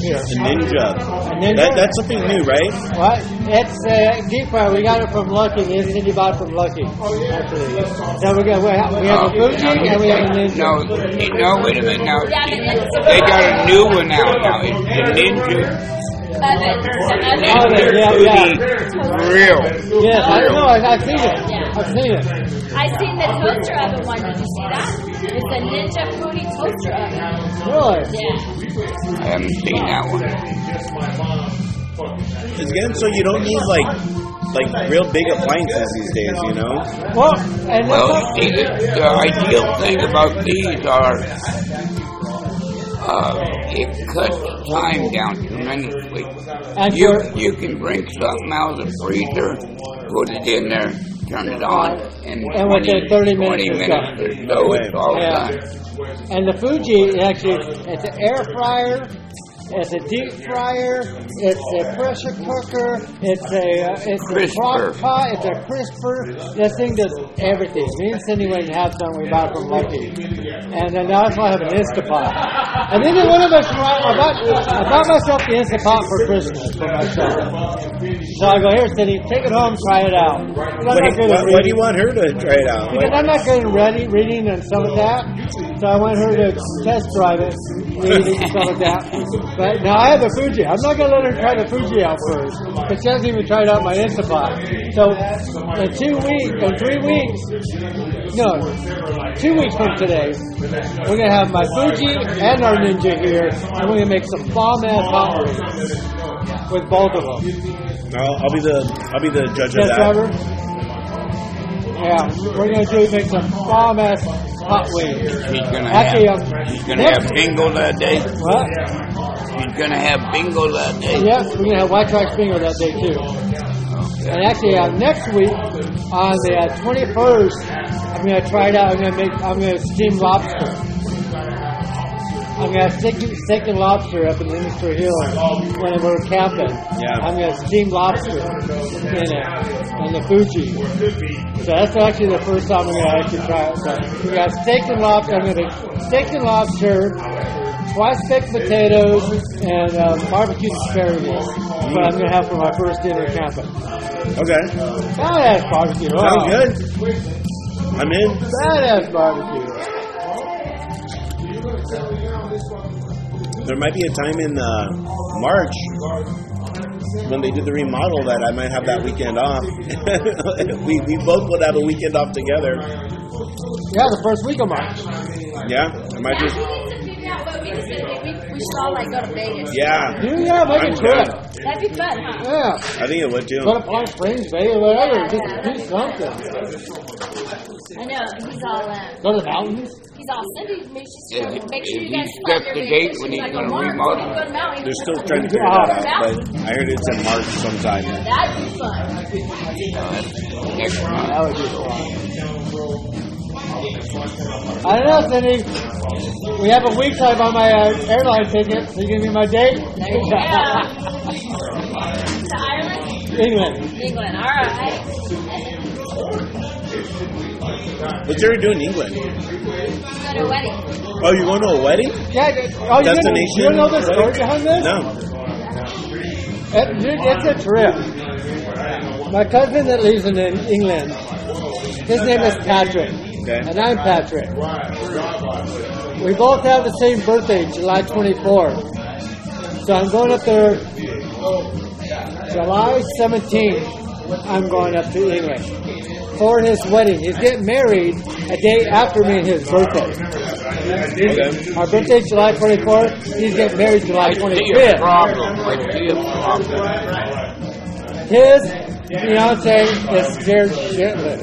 here. A ninja. A ninja. That, that's something new, right? What? It's uh, deep fry. We got it from Lucky. Me and Cindy bought it from Lucky. Actually. So we're gonna we have, we have a Fuji and we have a Ninja. No, no, wait a minute. Now, Yeah, but it's they got a new one out now. It's the Ninja oven. The oven. Oven, yeah, yeah. Grill. Yes, I know. I, I've seen it. I've seen it. I seen the toaster oven one. Did you see that? It's a Ninja Foodi toaster oven. Really? Yeah. I haven't seen that one. It's getting so you don't need like like real big appliances these days, you know? Well, and Well, that's you see, the, the ideal thing about these are uh, it cuts time down tremendously. and You you can bring something out of the freezer, put it in there, turn it on, and, And within 30 minutes 20 it's minutes or so, it's all Yeah. done. and the Fuji actually it's an air fryer, it's a deep fryer, it's a pressure cooker, it's a uh, it's a crock pot, it's a crisper. This thing does everything. Me and Cindy went and had some we bought from Lucky, and then now I also have an Instapot. And then one of us, I bought I bought myself the Instapot for Christmas for myself. So I go here, Cindy, take it home, try it out. I'm What do, you, what, what do you want her to try it out? Because What- I'm not good at reading, reading and some of that, so I want her to test drive it, reading and some of that. But now I have a Fuji. I'm not going to let her try the Fuji out first, because she hasn't even tried out my Instapot. So in two weeks, in three weeks, no, two weeks from today, we're going to have my Fuji and our Ninja here, and we're going to make some bomb ass hot with both of them. I'll, I'll be the I'll be the judge of that. driver? Yeah, we're going to do make some bomb ass hot wings. He's gonna Actually, have um, he's gonna have bingo that day. What? He's gonna have bingo that day. Yes, we're gonna have White Trash Bingo that day too. And actually, uh, next week on the uh, 21st, I'm gonna try it out. I'm gonna make. I'm gonna steam lobster. I'm gonna have steak, steak and lobster up in Minister Hill when we're camping. Yeah. I'm gonna steam lobster in it on the Fuji. So that's actually the first time I'm gonna actually try it. So we got steak and lobster. I'm gonna steak and lobster, twice baked potatoes, and um, barbecued asparagus. What I'm gonna have for my first dinner camping. Okay. Badass barbecue. Sounds Wow. good. I'm in. Badass barbecue. There might be a time in uh, March when they do the remodel that I might have that weekend off. we, we both would have a weekend off together. Yeah, the first week of March. Yeah, I might Yeah, just. we need to figure out what week is going to be. We, we should all like go to Vegas. Yeah, Yeah, yeah, make I'm a trip. That'd be fun, huh? Yeah. I think it would too. Go to Palm Springs, Vegas, whatever. Just do something. I know. He's all, uh, Go to the mountains. He's all, Cindy, make sure, Is he- make sure is you he guys set plan the your date when he's Like, gonna remodel? we can go to Maui. They're still trying to figure that out, but I heard it's in March sometime. That'd be fun. Next month. That would be fun. I don't know, Cindy. We have a week time on my uh, airline ticket. So you give me my date? There you go. to Ireland? England. England. All right. What's there to do in England? Go to a wedding. Oh, you going to a wedding? Yeah, oh, you didn't, Destination? you don't know the story behind this? No. It, dude, it's a trip. My cousin that lives in England, his name is Patrick, Okay. and I'm Patrick. we both have the same birthday, July 24th. So I'm going up there July 17th. I'm going up to England for his wedding. He's getting married a day after me and his birthday. Okay. Our birthday July 24th. He's getting married July 25th. problem. I see a problem. His fiance is scared shitless.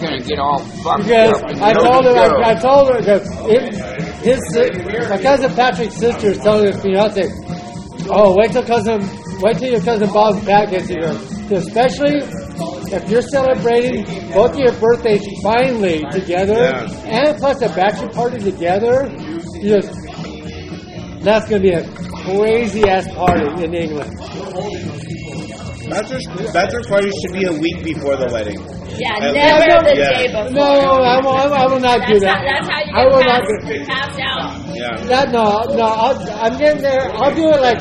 Gonna get all fucked Because up. I told her. I, I told her that his my cousin Patrick's sister is telling his fiance, "Oh, wait till cousin, wait till your cousin Bob and Pat gets here." Especially if you're celebrating both your birthdays finally together, Yeah. and plus a bachelor party together, you just that's gonna be a crazy ass party in England. Bachelor, bachelor party should be a week before the wedding. Yeah, I- never Yeah, the yeah. day before. No, I will, I will not do that. how, that's how you I get will not. passed, passed out. Yeah. That no, no. I'll, I'm getting there. I'll do it like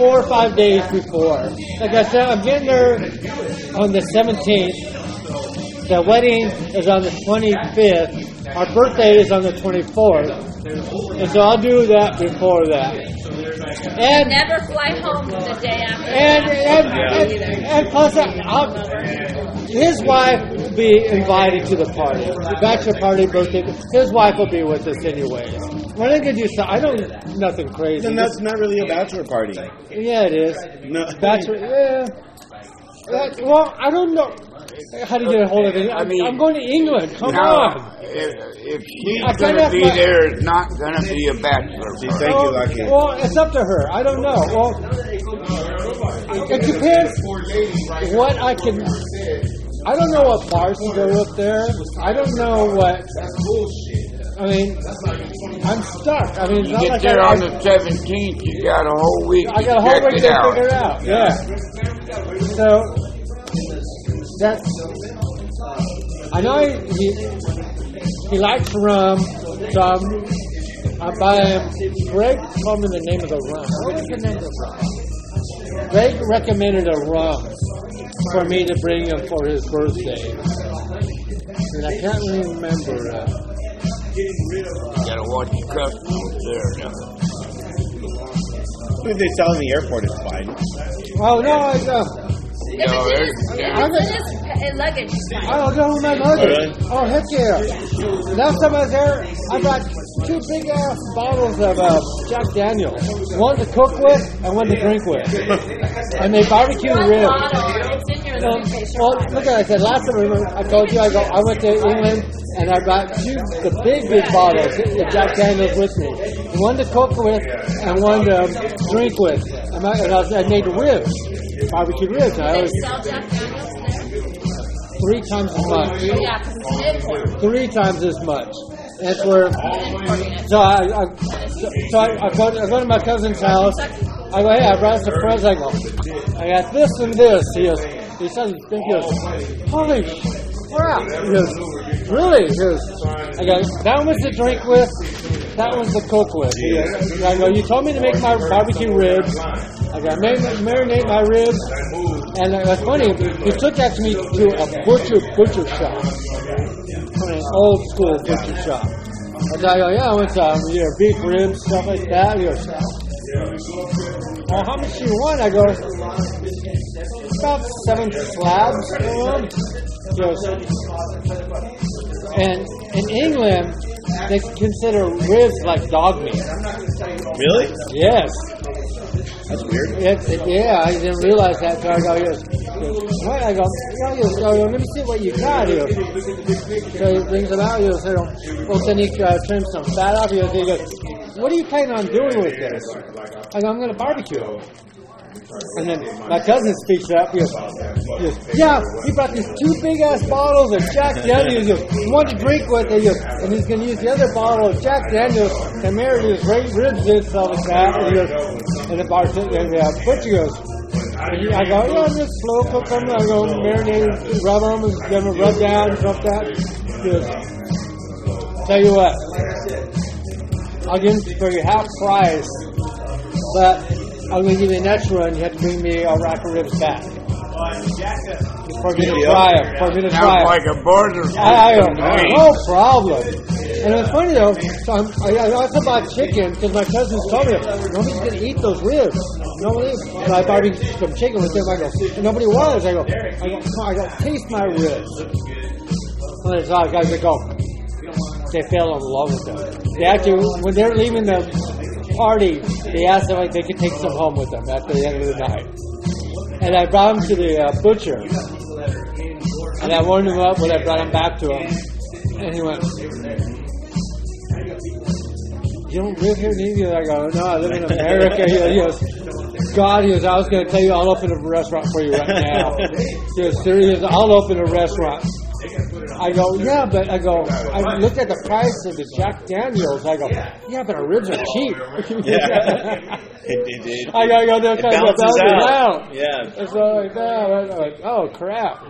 four or five days before. Like I said, I'm getting there on the 17th. The wedding is on the 25th. Our birthday is on the 24th, and so I'll do that before that. And Never fly home the day after. and the and, and, and plus, I- I'll, his wife will be invited to the party, the bachelor party, birthday. His wife will be with us anyways. We're not gonna do so. I don't nothing crazy. Then that's not really a bachelor party. Yeah, it is. No. Bachelor, yeah. That, well, I don't know how to get a hold of it. I I mean- I'm going to England. Come Now, on. if, if I she's gonna be thought- there, it's not gonna be a bachelor See, party. thank you, Lucky. Well, it's up to her. I don't know. Well, it depends what I can. I don't know what bars to go up there. I don't know what. I mean, I'm stuck. I mean, it's You not get like there I, on the 17th, you got a whole week I got a whole week to out. figure it out. Yeah. So that's. I know he he likes rum, so I'm, I buy him. Greg told me the name of the rum. What is the name of the rum? Greg recommended a rum for me to bring him for his birthday, and I can't really remember. Uh, You gotta watch your customers there now. If they sell in the airport, it's fine. oh no, I uh, If No, it's in there's- his, there's- if it's in his pa- luggage, it's fine. I'll go with my luggage. really? Oh, heck yeah. Last time I was there, I brought two big ass bottles of uh, Jack Daniels. One to cook with and one to drink with. And they barbecue One ribs. bottle, it's in your Well, luggage case. well, look at it. I said last time remember, I told you I go. I went to England and I brought two the big big bottles of Jack Daniels with me. One to cook with and one to drink with. And I, and I, was- I made ribs, barbecue ribs. I always sell Jack Daniels there? three times as much. Oh, yeah, because it's import. three times as much. That's where. So I, I so, I, I, go, I go to my cousin's house. I go, hey, I brought some friends. I go, I got this and this. He goes, he says, he goes, holy crap. He goes, really? I go, that was the drink with, that was the cook with. Goes, I go, you told me to make my barbecue ribs. I got marinate, marinate my ribs. And it was funny, he took that to me to a butcher butcher shop an old school butcher shop. And I go, yeah, I went to um, you know, beef ribs, stuff like that. He goes, well, how much do you want? I go, about seven slabs for them. He goes, and in England, they consider ribs like dog meat. Really? Yes. That's weird. It's, yeah, I didn't realize that. So I go, he goes, he goes, what? I go, well, he goes, oh, let me see what you got. here. so he brings them out. He goes, well, then he uh, trims some fat off. He goes, he goes, what are you planning on doing with this? I go, I'm going to barbecue it. And then my cousin speaks up. He goes, he yeah, he brought these two big ass bottles of Jack Daniels. He goes, one to drink with. He goes, and he's going to use the other bottle of Jack Daniels to marinate his ra- ribs in, stuff like that. And he goes, and the bartender, and the butcher goes, and I go, yeah, I'm just slow cook them. I go marinate, rub them, and them rub down, stuff that. He goes, tell you what, I'll give for you half price, but I'm going to give you an extra, and you have to bring me a rack of ribs back. For me to try them. For me to try 'em. like a border. I, I no problem. And it's funny though, so I'm, I, I also bought chicken because my cousins told me nobody's going to eat those ribs. Nobody. So I bought some chicken with them. I go, and nobody was. I go, I go, I go, taste my ribs. And it's all guys that go, they fell in love with them. They actually, when they're leaving the party, they asked them if they could take some home with them at the end of the night. And I brought them to the uh, butcher. And I warmed him up when I brought him back to him. And he went, You don't live here in India? I go, No, I live in America. He goes, God, he goes, I was going to tell you, I'll open a restaurant for you right now. He goes, goes, I'll open a restaurant. I go, yeah, but I go, I looked at the price of the Jack Daniels. I go, yeah, but our ribs are cheap. Yeah. It, it, it, I go, I go, they're it kind of balances out. out. Yeah. And so like that, I'm like, oh crap.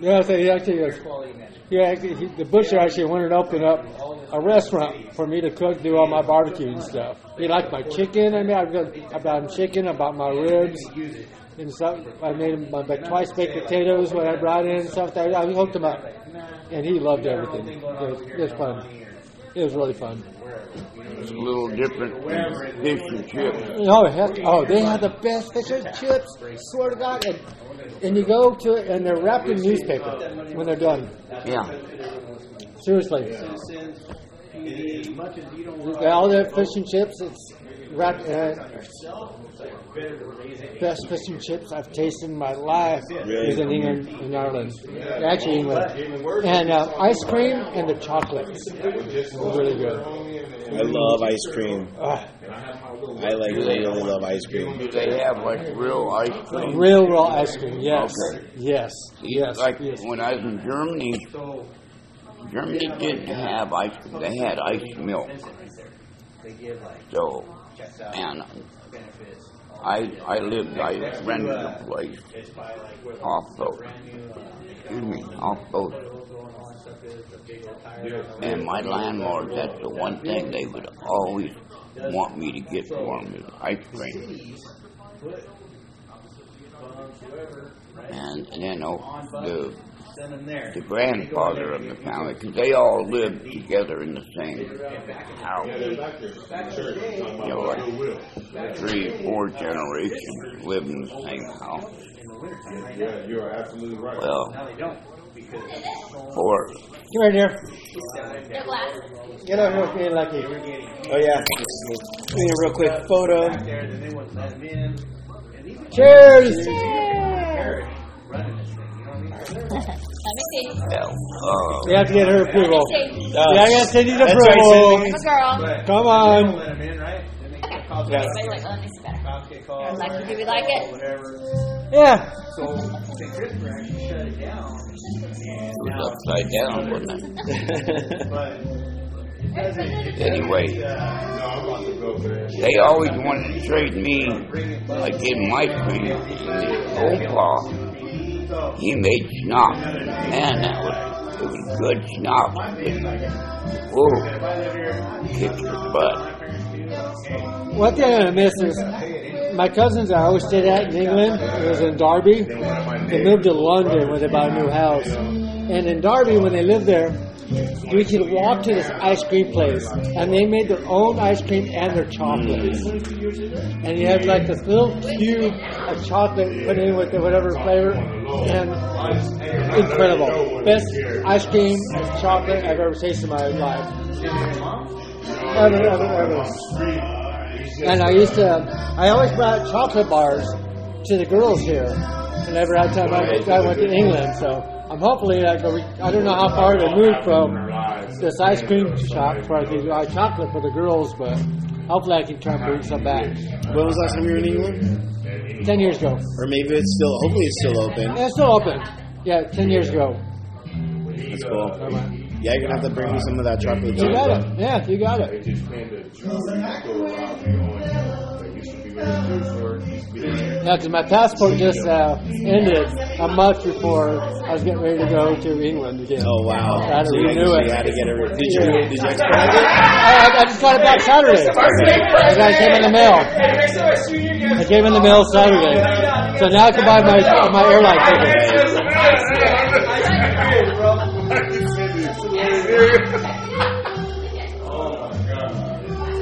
Yeah, so he actually goes, yeah, actually, he, the butcher actually wanted to open up a restaurant for me to cook, do all my barbecue and stuff. He liked my chicken. I mean, I've got, I bought him chicken, I bought my ribs and stuff. I made him my, my twice baked potatoes when I brought in and stuff. I, I hooked him up, and he loved everything. It was, it was fun. It was really fun. It's a little different fish and chips. Oh heck! Oh, they have the best fish and chips. Swear to God! And, and you go to it, and they're wrapped in newspaper when they're done. Yeah. Seriously, all their fish and chips. It's wrapped. Uh, best fish and chips I've tasted in my life is in England, in Ireland, actually England. And uh, ice cream and the chocolates, really good. I love ice cream. Ah, I like really love ice cream. Do they have like real ice cream? real, real ice cream. Yes, Okay. yes, yes. Like yes. when I was in Germany, Germany didn't have ice cream. They had ice milk. So, and I I lived, I rented a place off the, excuse me, off boat. And my landlord, that's the one thing they would always want me to get for them is ice cream. And, and you oh, know, the the grandfather of the family, because they all lived together in the same house. You know, like three, four generations lived in the same house. Yeah, you are absolutely right. Well, four, Come right here. No. Get over here with me, Lucky. Oh yeah. Give me a real quick photo. Cheers! Let me see. yeah, uh, You have to get her approval. Let me see. Uh, Yeah, I got Cindy's That's approval. right, I'm a girl. Come on. Okay. Yeah. Wait, wait, let me see better. Like, do we like it? Yeah. it down. It was upside down, wasn't it? Anyway, they always wanted to trade me, like in my cream, and Opa, he made schnapps. Man, that was, it was good schnapps. Whoa, kicked your butt. One thing gonna miss is my cousins I always stayed at in England. It was in Derby. They moved to London when they bought a new house. And in Derby, when they lived there, we could walk to this ice cream place, and they made their own ice cream and their chocolates. And you had like this little cube of chocolate put in with whatever flavor, and incredible. Best ice cream and chocolate I've ever tasted in my life. Ever, ever, ever. And I used to, I always brought chocolate bars to the girls here. Whenever I time I, I went to England, so I'm hopefully I don't know how far to move from this ice cream shop where I can buy chocolate for the girls, but hopefully I can try and bring some back. When was the last time you were in England? Ten years ago, Or maybe it's still. Hopefully, it's still open. yeah, it's still open. Yeah, ten years ago. That's cool. Yeah, you're gonna have to bring me some of that chocolate. You got it. Yeah, you got it. They just tend to go around going, they used to be Yeah, because my passport just uh, ended a month before I was getting ready to go to England again. Oh wow! I had to So you, renew so it. you had to get it. re- Did you? Yeah. Did you expedite it? I, I just got it back Saturday. I got it came in the mail. I came in the mail Saturday. So now I can buy my my airline ticket.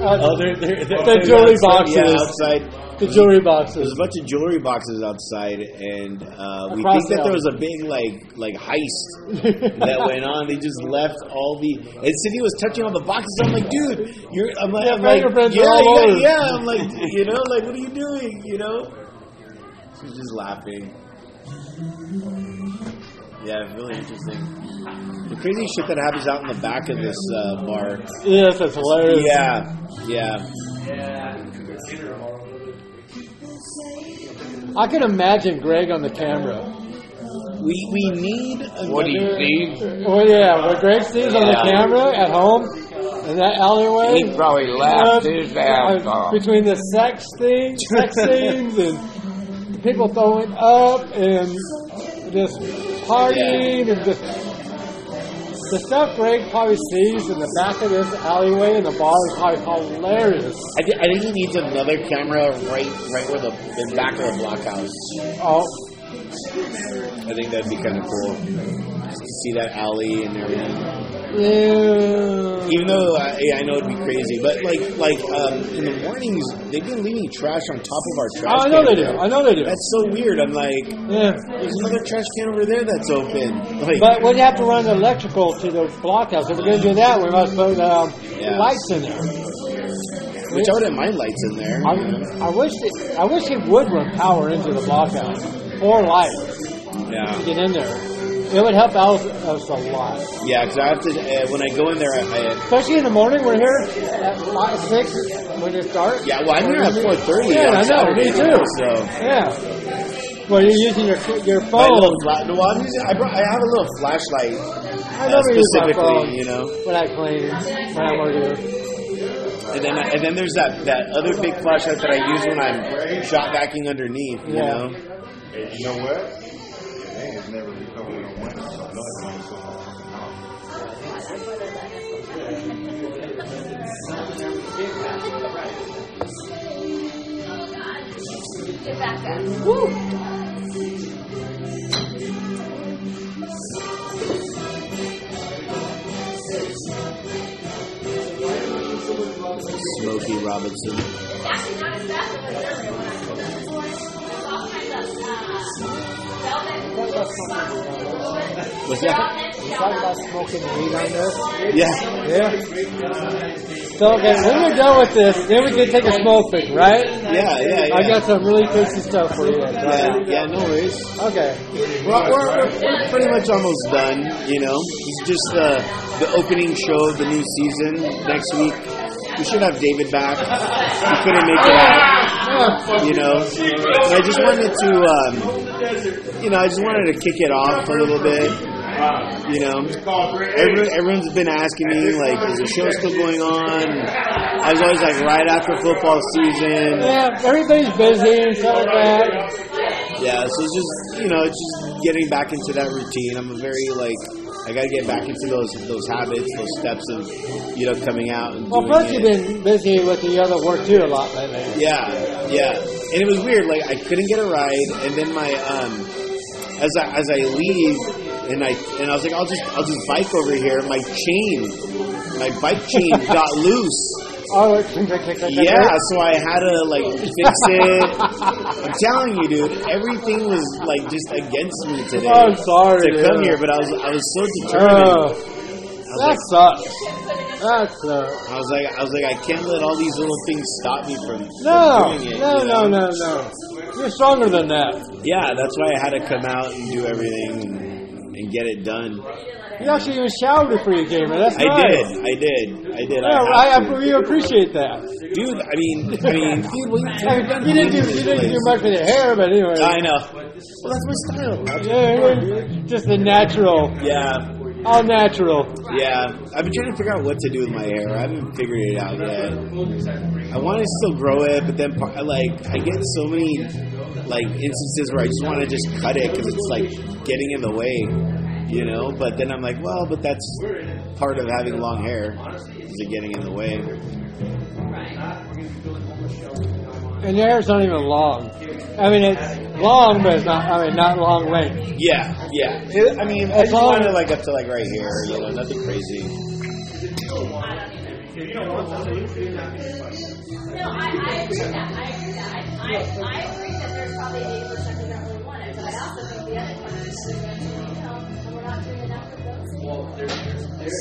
Uh, Oh, they're, they're, they're, the jewelry outside, Yeah, boxes. outside. The jewelry boxes. There's boxes. a bunch of jewelry boxes outside, and uh, we Across think that there was a big like like heist that went on. They just left all the. And Cindy was touching all the boxes. I'm like, dude, you're. I'm like, Yeah, I'm like yeah, yeah, yeah. I'm like, you know, like, what are you doing? You know. She's just laughing. Yeah, really interesting. The crazy shit that happens out in the back of this uh, bar. Yes, that's hilarious. Yeah, yeah. I can imagine Greg on the camera. We we need another. What do you see? Oh yeah, what Greg sees on the camera at home in that alleyway. He probably laughed uh, his ass uh, off. between the sex thing, sex scenes, and people throwing up and just partying and just the stuff Greg probably sees in the back of this alleyway in the bar is probably hilarious. I, thi- I think he needs another camera right right where the, the back of the blockhouse. Oh, I think that'd be kind of cool. Just to see that alley and everything. Yeah. Even though I, yeah, I know it'd be crazy, but like like um, in the mornings they've been leaving trash on top of our trash. Oh, I know they do. I know they do. That's so weird. I'm like, Yeah. there's another trash can over there that's open. Like, But we'd have to run the electrical to the blockhouse. If we're going to do that, we must put um, Yeah. lights in there. which I wouldn't mind lights in there. I? I wish it, I wish it would run power into the blockhouse or lights to get in there. It would help out us a lot, yeah. Because I have to uh, when I go in there, I, I especially in the morning. We're here at five, six when it's dark. yeah. Well, I'm here at 4:30. Yeah, I know. Saturday, Me too. So. Yeah. Well, you're using your your My phone. little fla- no, I'm using, I, brought, I have a little flashlight I uh, never use my specifically, phone you know. when I clean. When I'm working. And then and then there's that, that other big flashlight that I use when I'm shot backing underneath, you Yeah. know. Hey, you know what? Get back up. Woo! Smokey Robinson. It's actually not as bad as it was earlier when I was there. There's all kinds of uh, velvet. What's that? Meant We be talked all about smoking weed on this. Yeah. Yeah. So okay, when we're done with this, then we can take a smoke break, right? Yeah, yeah, yeah. I got some really tasty stuff for you. yeah, yeah, no worries. Okay. We're, we're, we're, we're pretty much almost done, you know. It's just the the opening show of the new season next week. We should have David back. He couldn't make it out, you know. And I just wanted to, um, you know, I just wanted to kick it off for a little bit. You know, Everyone, everyone's been asking me like, is the show still going on? I was always like, right after football season. Yeah, everybody's busy and stuff like that. Yeah, so it's just you know, it's just getting back into that routine. I'm a very like, I got to get back into those those habits, those steps of you know coming out and Well, plus you've been busy with the other work too a lot lately. Yeah, yeah, and it was weird. Like I couldn't get a ride, and then my um, as I as I leave, and I and I was like, I'll just I'll just bike over here. My chain, my bike chain got loose. Oh, it- click, click, click, click, click. Yeah, so I had to like fix it. I'm telling you, dude, everything was like just against me today Oh, I'm sorry. to come here, but I was I was so determined. Oh, was that like, sucks. That sucks. I was like, I was like, I can't let all these little things stop me from, No, from doing it. no, you no, no, no. You're stronger than that. Yeah, that's why I had to come out and do everything and, and get it done. You actually even showered before you came here. That's I nice. did, I did, I did. Yeah, I, I. I, we appreciate that. dude. I mean, I mean, dude, I mean, you didn't do you didn't do much with your hair, but anyway. I know. Well, that's my style. Yeah, just the natural. Yeah, All natural. Yeah, I've been trying to figure out what to do with my hair. I haven't figured it out yet. I want to still grow it, but then like I get so many like instances where I just want to just cut it because it's like getting in the way, you know. But then I'm like, well, but that's part of having long hair. Is it getting in the way? And your hair's not even long. I mean, it's long, but it's not. I mean, not long length. Yeah, yeah. It, I mean, it's kind of like up to like right here. You know, nothing crazy. No, I, I agree with that. I agree with that. I, I, I agree that there's probably 80% of that who want it, but I also think the other 20% well, there's there's, there's,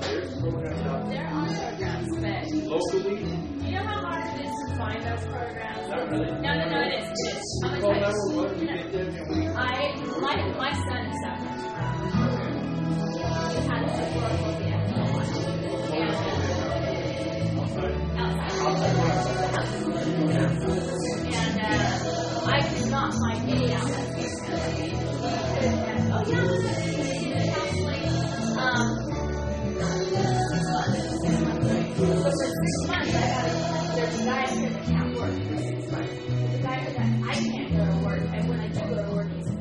there's programs out there. There are programs, but locally. Do You know how hard it is to find those programs? Not really. No, no, no, it is. It is. I'm going to tell you. you know, I, my, my son is that much. Um, he had a horrible Outside. Outside. And uh, I could not find any outside, Oh, yeah. But for six months, I got a, there's a guy here that can't work for six months. Guy that I can't go to work, and when I do go to work, he's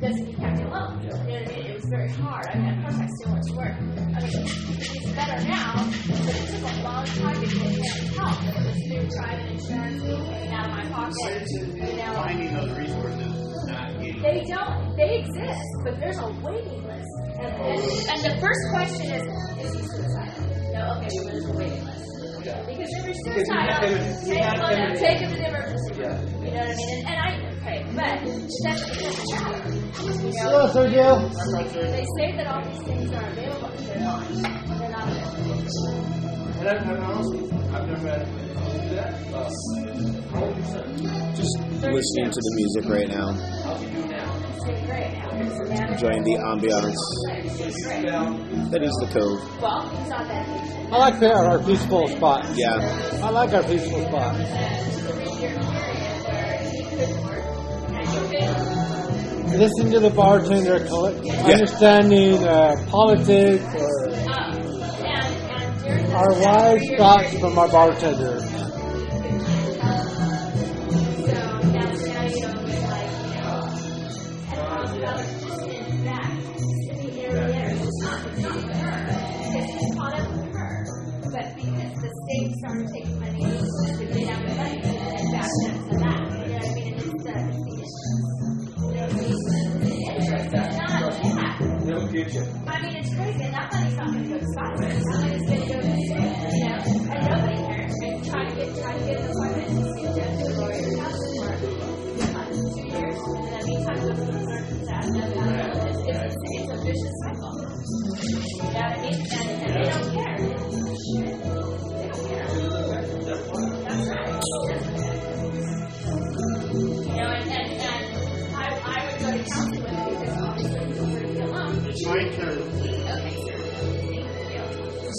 doesn't me alone. You know what I mean? It was very hard. I mean, of course, still went to work. I mean, he's better now, but it took a long time to get help. And it was private insurance, of my pocket. You know, Finding those resources not they don't. They exist, but there's a waiting list. And, and, and the first question is, is he suicidal? No, okay, well, there's a waiting list. Because if you're Because you have suicidal, you take have him, to- on- take him to the emergency room. You know what I mean? And, and I, okay, but that doesn't matter. You know, Hello, Sergio. they say that all these things are available, but they're not. They're not available. And I, and honestly, I've never had to that. How old is your son? Just listening to the music right now, How's he doing now? It's doing great now. It's a man- enjoying the ambiance. It's doing great. Now, That is the cove. Well, he's on medication. I like the, our peaceful spot. Yeah. I like our peaceful spot. And the three-year period where he couldn't work, and he could Listen to the bartender, coll- understanding uh, politics or our time, wise thoughts from our bartender. So now, now you don't get like, you know, ten thousand dollars just in that sitting there, there. It's not, it's not for her. Because he's caught up with her. But because the state started taking money, to get out the money, and back them to that. You know what I mean? It's the, it's the interest. You know what I mean? The interest, not that. they'll get you. I mean, it's crazy, and that money's not going to go to Spotify. That money's going to go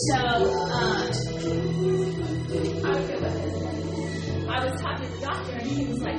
So, um, I was talking to the doctor, and he was like,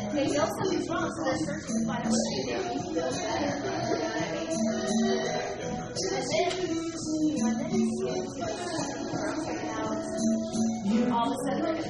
they know something's wrong, so they're searching find out what they better. You? And then, you all of a sudden? This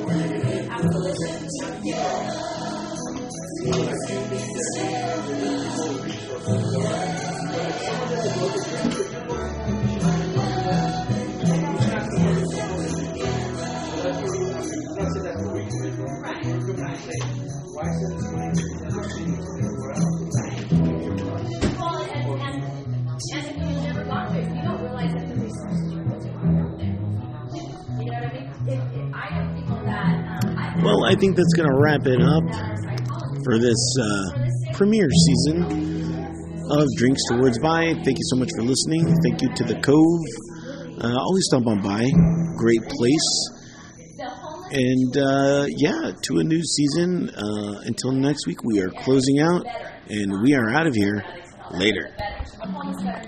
I think that's going to wrap it up for this uh, premiere season of Drinks Towards By. Thank you so much for listening. Thank you to the Cove. Uh, always stop on by. Great place. And uh, yeah, to a new season. Uh, until next week, we are closing out and we are out of here later.